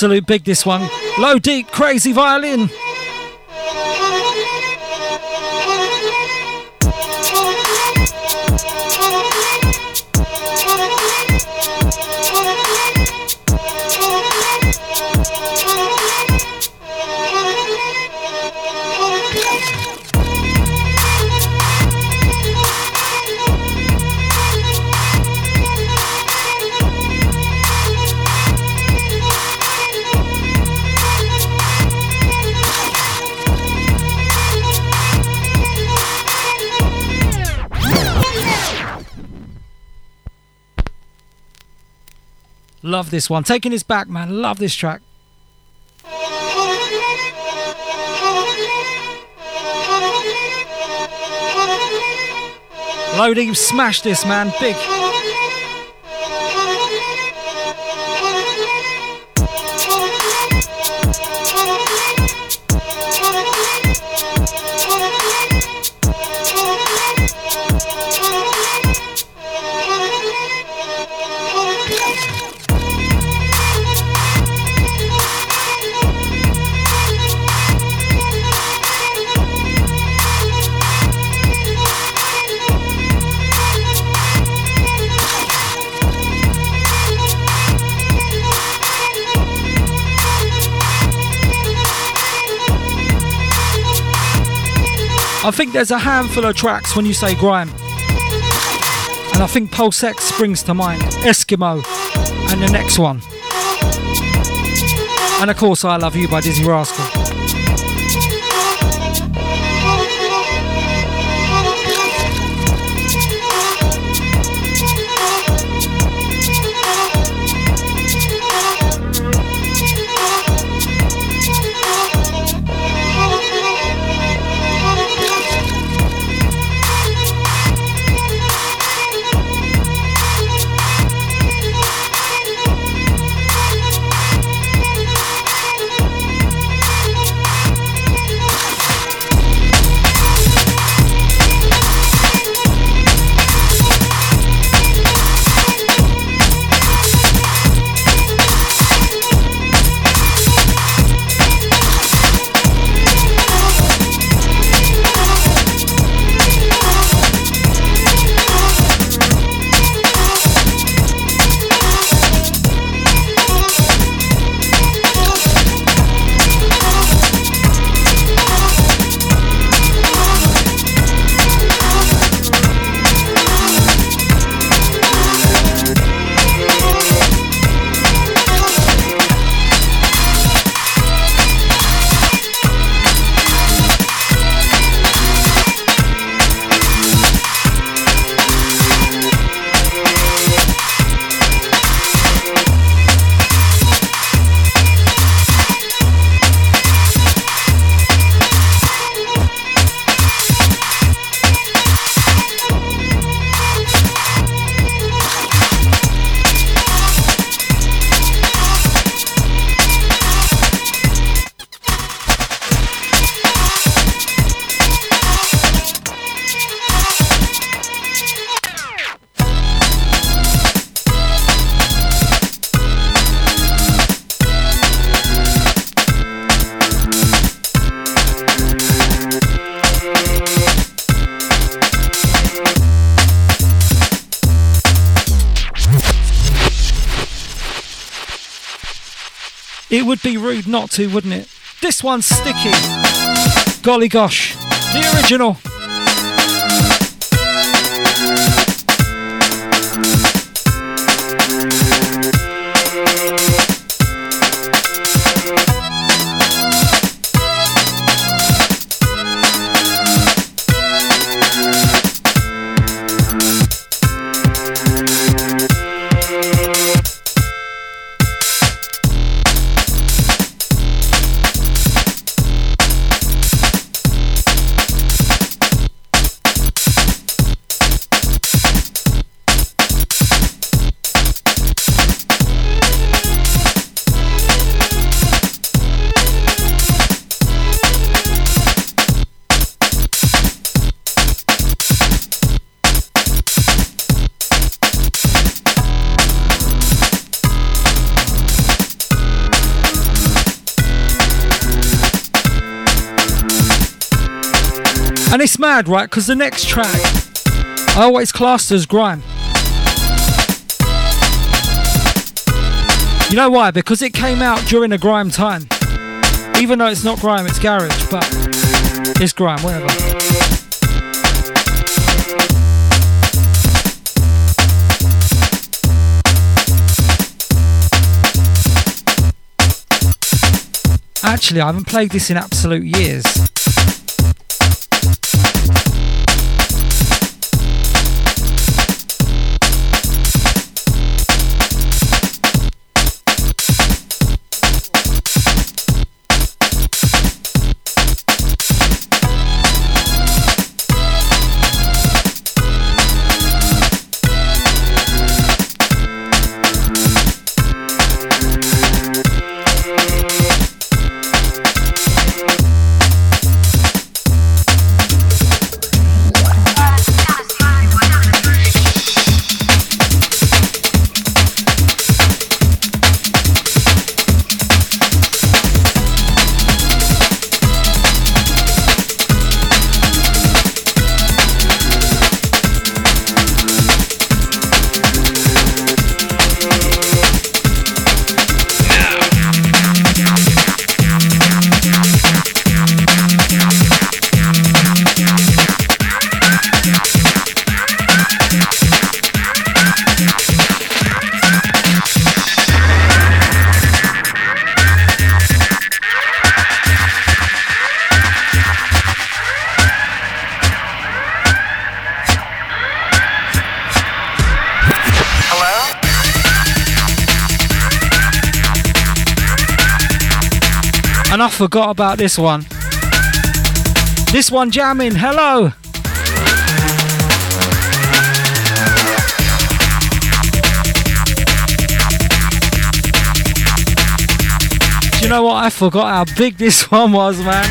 Absolute big this one. Low deep, crazy violin. This one. Taking this back, man. Love this track. Loading, smash this, man. Big. I think there's a handful of tracks when you say grime. And I think Pulse X springs to mind. Eskimo. And the next one. And of course, I Love You by Dizzee Rascal. Not to, wouldn't it? This one's sticky. Golly gosh. The original. Mad, right? Because the next track I always classed as grime. You know why? Because it came out during a grime time. Even though it's not grime, it's garage, but it's grime, whatever. Actually, I haven't played this in absolute years. Forgot about this one. This one jamming. Hello. Do you know what? I forgot how big this [LAUGHS] one was, man.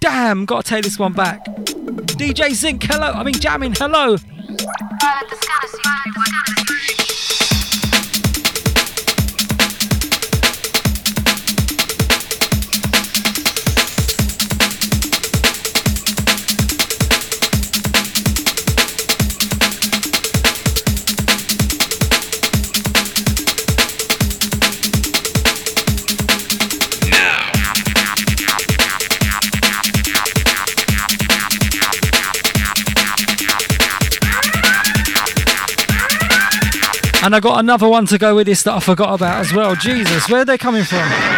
Damn, gotta take this one back. DJ Zinc, hello. I mean, jamming, hello. And I got another one to go with this that I forgot about as well. Jesus, where are they coming from?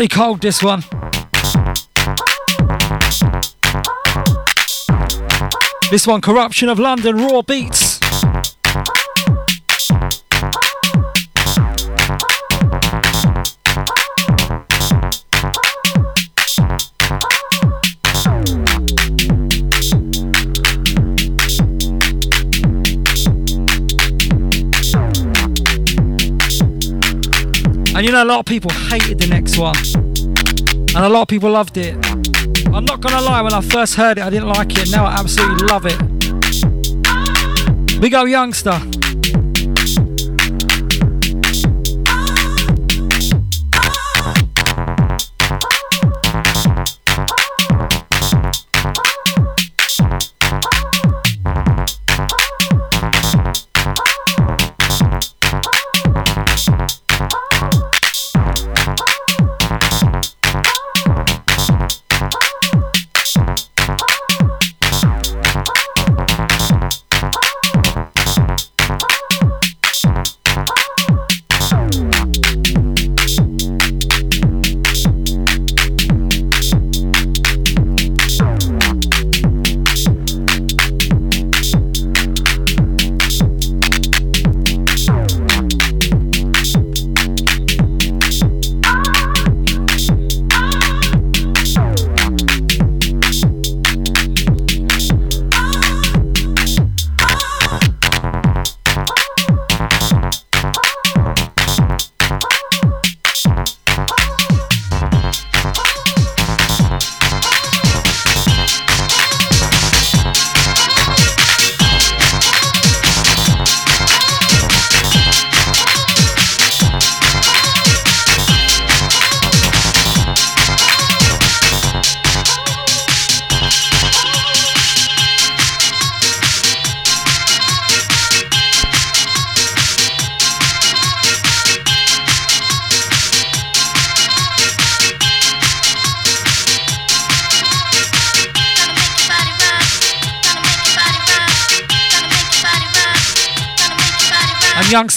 Absolutely cold, this one. This one, Corruption of London, Raw Beats. And you know, a lot of people hated the next one. And a lot of people loved it. I'm not gonna lie, when I first heard it, I didn't like it. Now I absolutely love it. Big old Youngstar.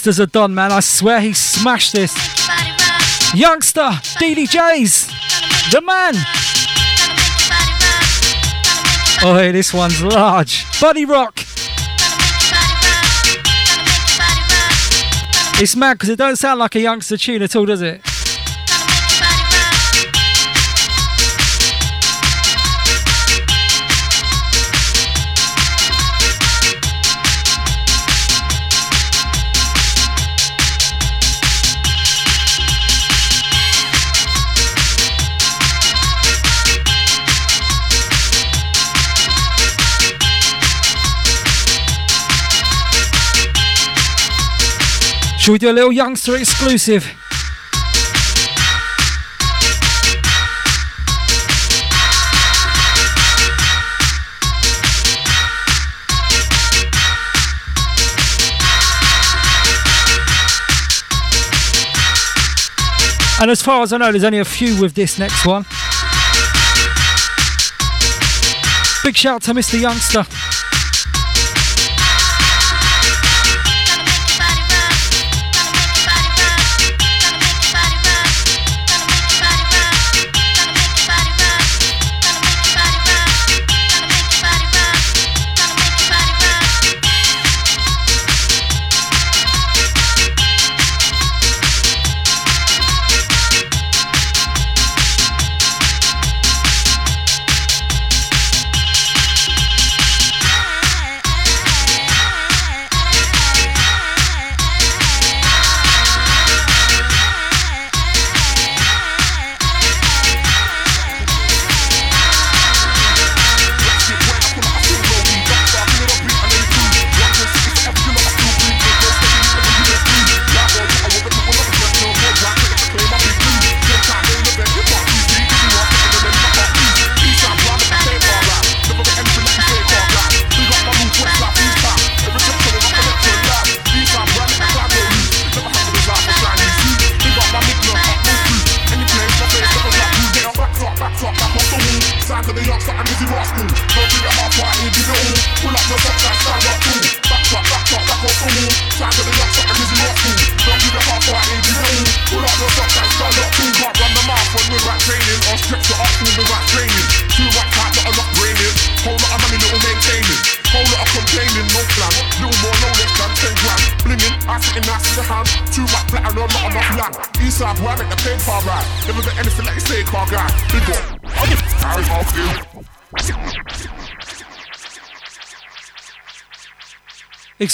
Youngsters are done, man. I swear he smashed this. Youngstar, DDJs, the man. Oh, hey, this one's large. Buddy Rock. It's mad because it don't sound like a Youngstar tune at all, does it? Should we do a little Youngstar exclusive? And as far as I know, there's only a few with this next one. Big shout out to Mr. Youngstar.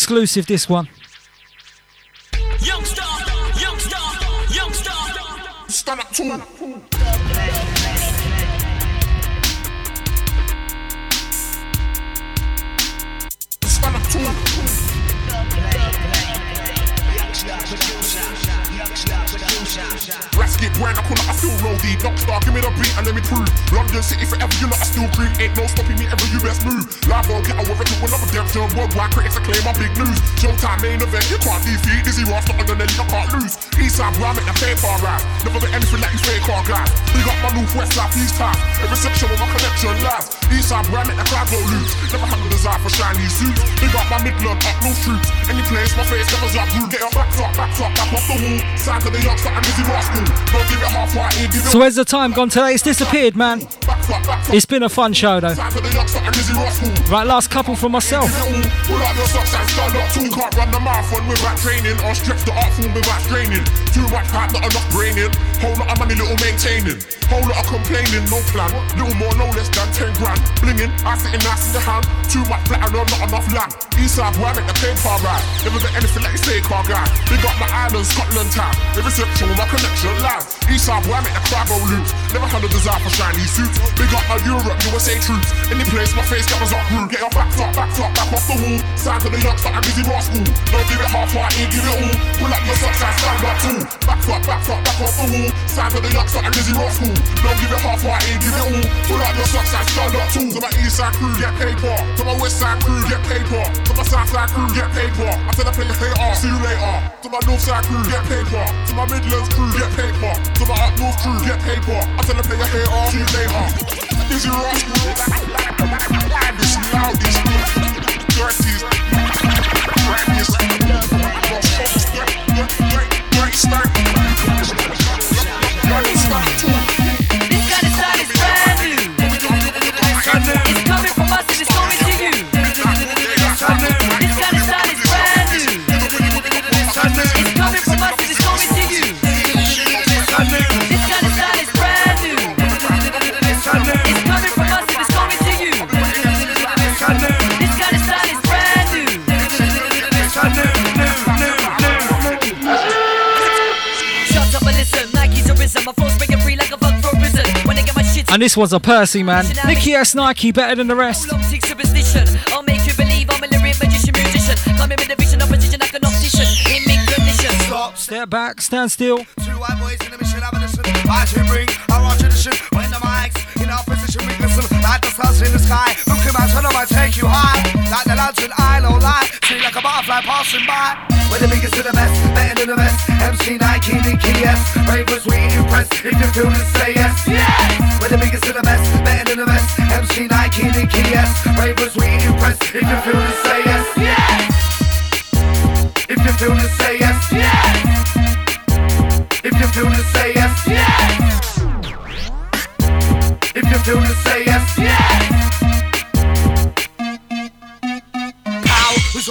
Exclusive this one. So where's the time gone today? It's disappeared, man. It's been a fun show though. Right, last couple from myself. Too. Much hype, not enough braining. Whole lot of money, little maintaining. Whole lot of complaining, no plan. Little more, no less than 10 grand. Blinging, I sitting nice in the hand. Too much platinum, not enough land. Eastside, boy, I make the paper right. Never bet anything like you say, car guy. Big up my island, Scotland town. Every section with my connection live. Eastside, boy, I make the crowd go loose. Never had a desire for shiny suits. Big up my Europe, USA troops. Any place, my face gathers up rude. Get your back top, back top, back off the wall. Sign to the youngster, I'm busy raw school. Don't give it half ain't give it all. Pull up your socks and stand up too. Back top, back top, back off the wall. Sign to the youngster, I'm busy raw school. Don't give it half ain't give it all. Pull up your socks and stand up too. To my east side crew, get paper. To my west side crew, get paper. To my south side crew, get paper. I said I play hater, see you later. To my north side crew, get paper. To my Midlands crew, get paper. To my up north crew, get paper. I said I play a hater, see you later. Dizzee Ross crew, this loudest, dirtiest, grabbiest, And this was a Percy, man. Nicky S. Nike, better than the rest. Sick superstition. I'll make you believe I'm a lyric magician, musician. Coming with a vision, opposition like an optician. In mid condition. Stop. Step back, stand still. Two white boys in the mission of a listen. I to bring our tradition when the mics in our position we listen. Like the stars in the sky. Look at my take you high. Like the lantern, I don't lie. See like a butterfly passing by. We're the biggest to the best, better than the best. MC Nike, Nicky S. Ravers, we impress. If you feel this, say yes. Yes. We're the biggest to the best, better than the best. MC Nike, Nicky S. Ravers, we impress. If you feel this, say yes. Yes.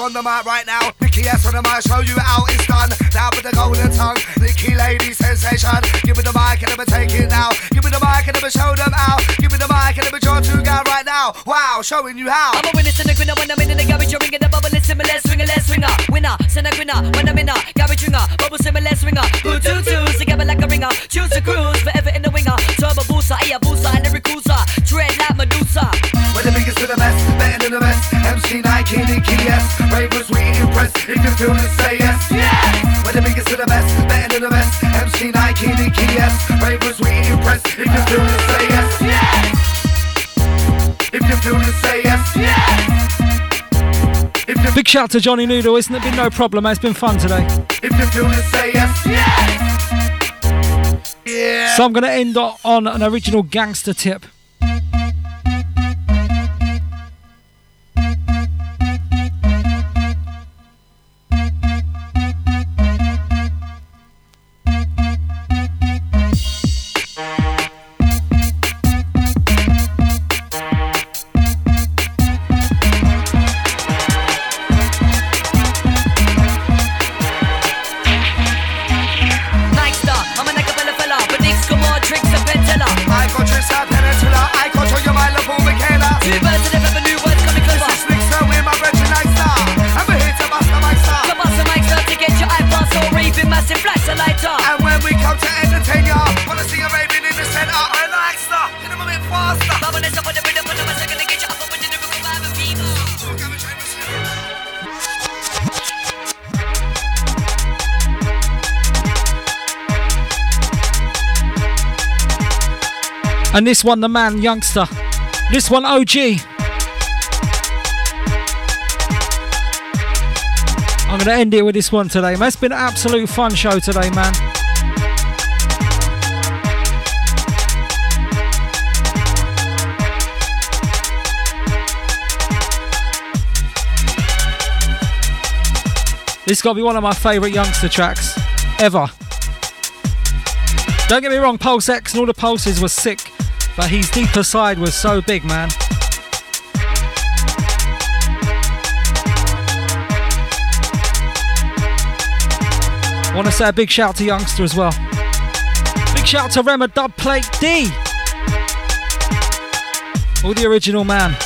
On the mic right now? Nicky S on the mic, show you how it's done. Now with the golden tongue, Nicky lady sensation. Give me the mic and me take it now. Give me the mic and me show them how. Give me the mic and me draw two guy right now. Wow, showing you how. I'm a winner, send a grinner when I'm in the garage. You're ringing the bubble, listen, let's swing a let's swinger. Winner, send a grinner when I'm in a garage ringer. Bubble, let's swinger. Who two twos together like a ringer. Choose to cruise, forever in the winger. Turbo booster, yeah, booster, and lyric cruiser. Dread like Medusa. We're the biggest to the best, better than the best. MC Nike, Nicky S. Ravers, we impress. If you feel this, say yes. Yes. We're the biggest to the best, better than the best. MC Nike, Nicky S. Ravers, we impress. If you feel this, say yes. Yes. If you feel this, say yes. Yes. Big shout to Johnny Noodle. Isn't it been no problem? man? It's been fun today. If you feel this, say yes. Yes. Yeah. So I'm going to end o- on an original gangster tip. And this one, the man, Youngstar. This one, OG. I'm gonna end it with this one today, man. It's been an absolute fun show today, man. This got to be one of my favourite Youngstar tracks ever. Don't get me wrong, Pulse X and all the pulses were sick, but his deeper side was so big, man. Want to say a big shout to Youngstar as well. Big shout to Rema Dubplate D. All the original man.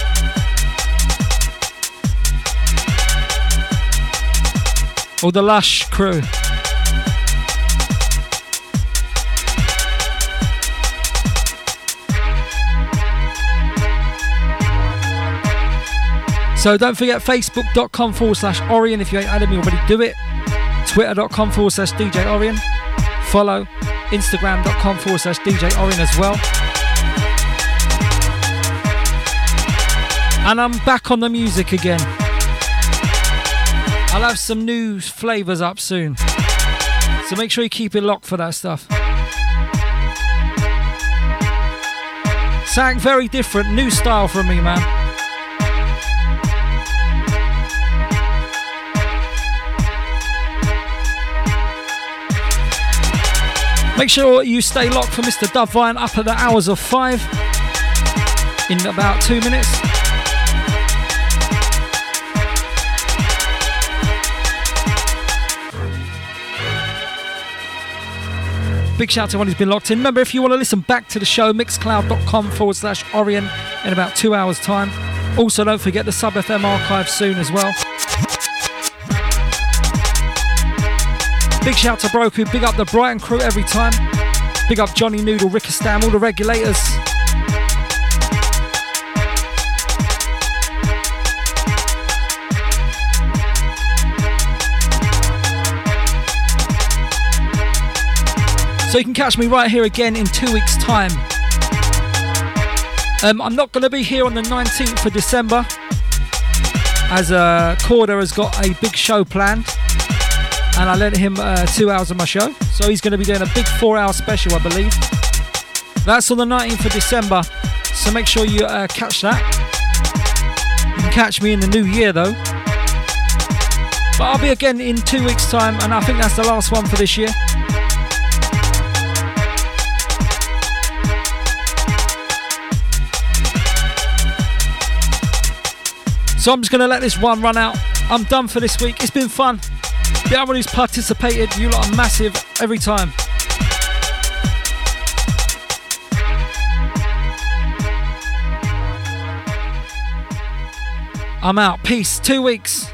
All the Lush crew. So don't forget facebook.com forward slash Orien if you ain't added me already, do it. Twitter.com forward slash DJ Orien. Follow Instagram.com forward slash DJ Orien as well. And I'm back on the music again. I'll have some new flavours up soon. So make sure you keep it locked for that stuff. Something very different, new style from me, man. Make sure you stay locked for Mr. Dove Vine up at the hours of five in about two minutes. Big shout out to everyone who's been locked in. Remember, if you want to listen back to the show, mixcloud.com forward slash Orien in about two hours' time. Also, don't forget the Sub FM archive soon as well. Big shout to Broku, big up the Brighton crew every time. Big up Johnny Noodle, Rickistam, all the regulators. So you can catch me right here again in two weeks' time. Um, I'm not going to be here on the 19th of December, as uh, Corder has got a big show planned, and I lent him uh, two hours of my show. So he's going to be doing a big four-hour special, I believe. That's on the 19th of December, so make sure you uh, catch that. You can catch me in the new year though. But I'll be again in two weeks' time, and I think that's the last one for this year. So I'm just going to let this one run out. I'm done for this week. It's been fun. The everyone who's participated, you lot are massive every time. I'm out. Peace. Two weeks.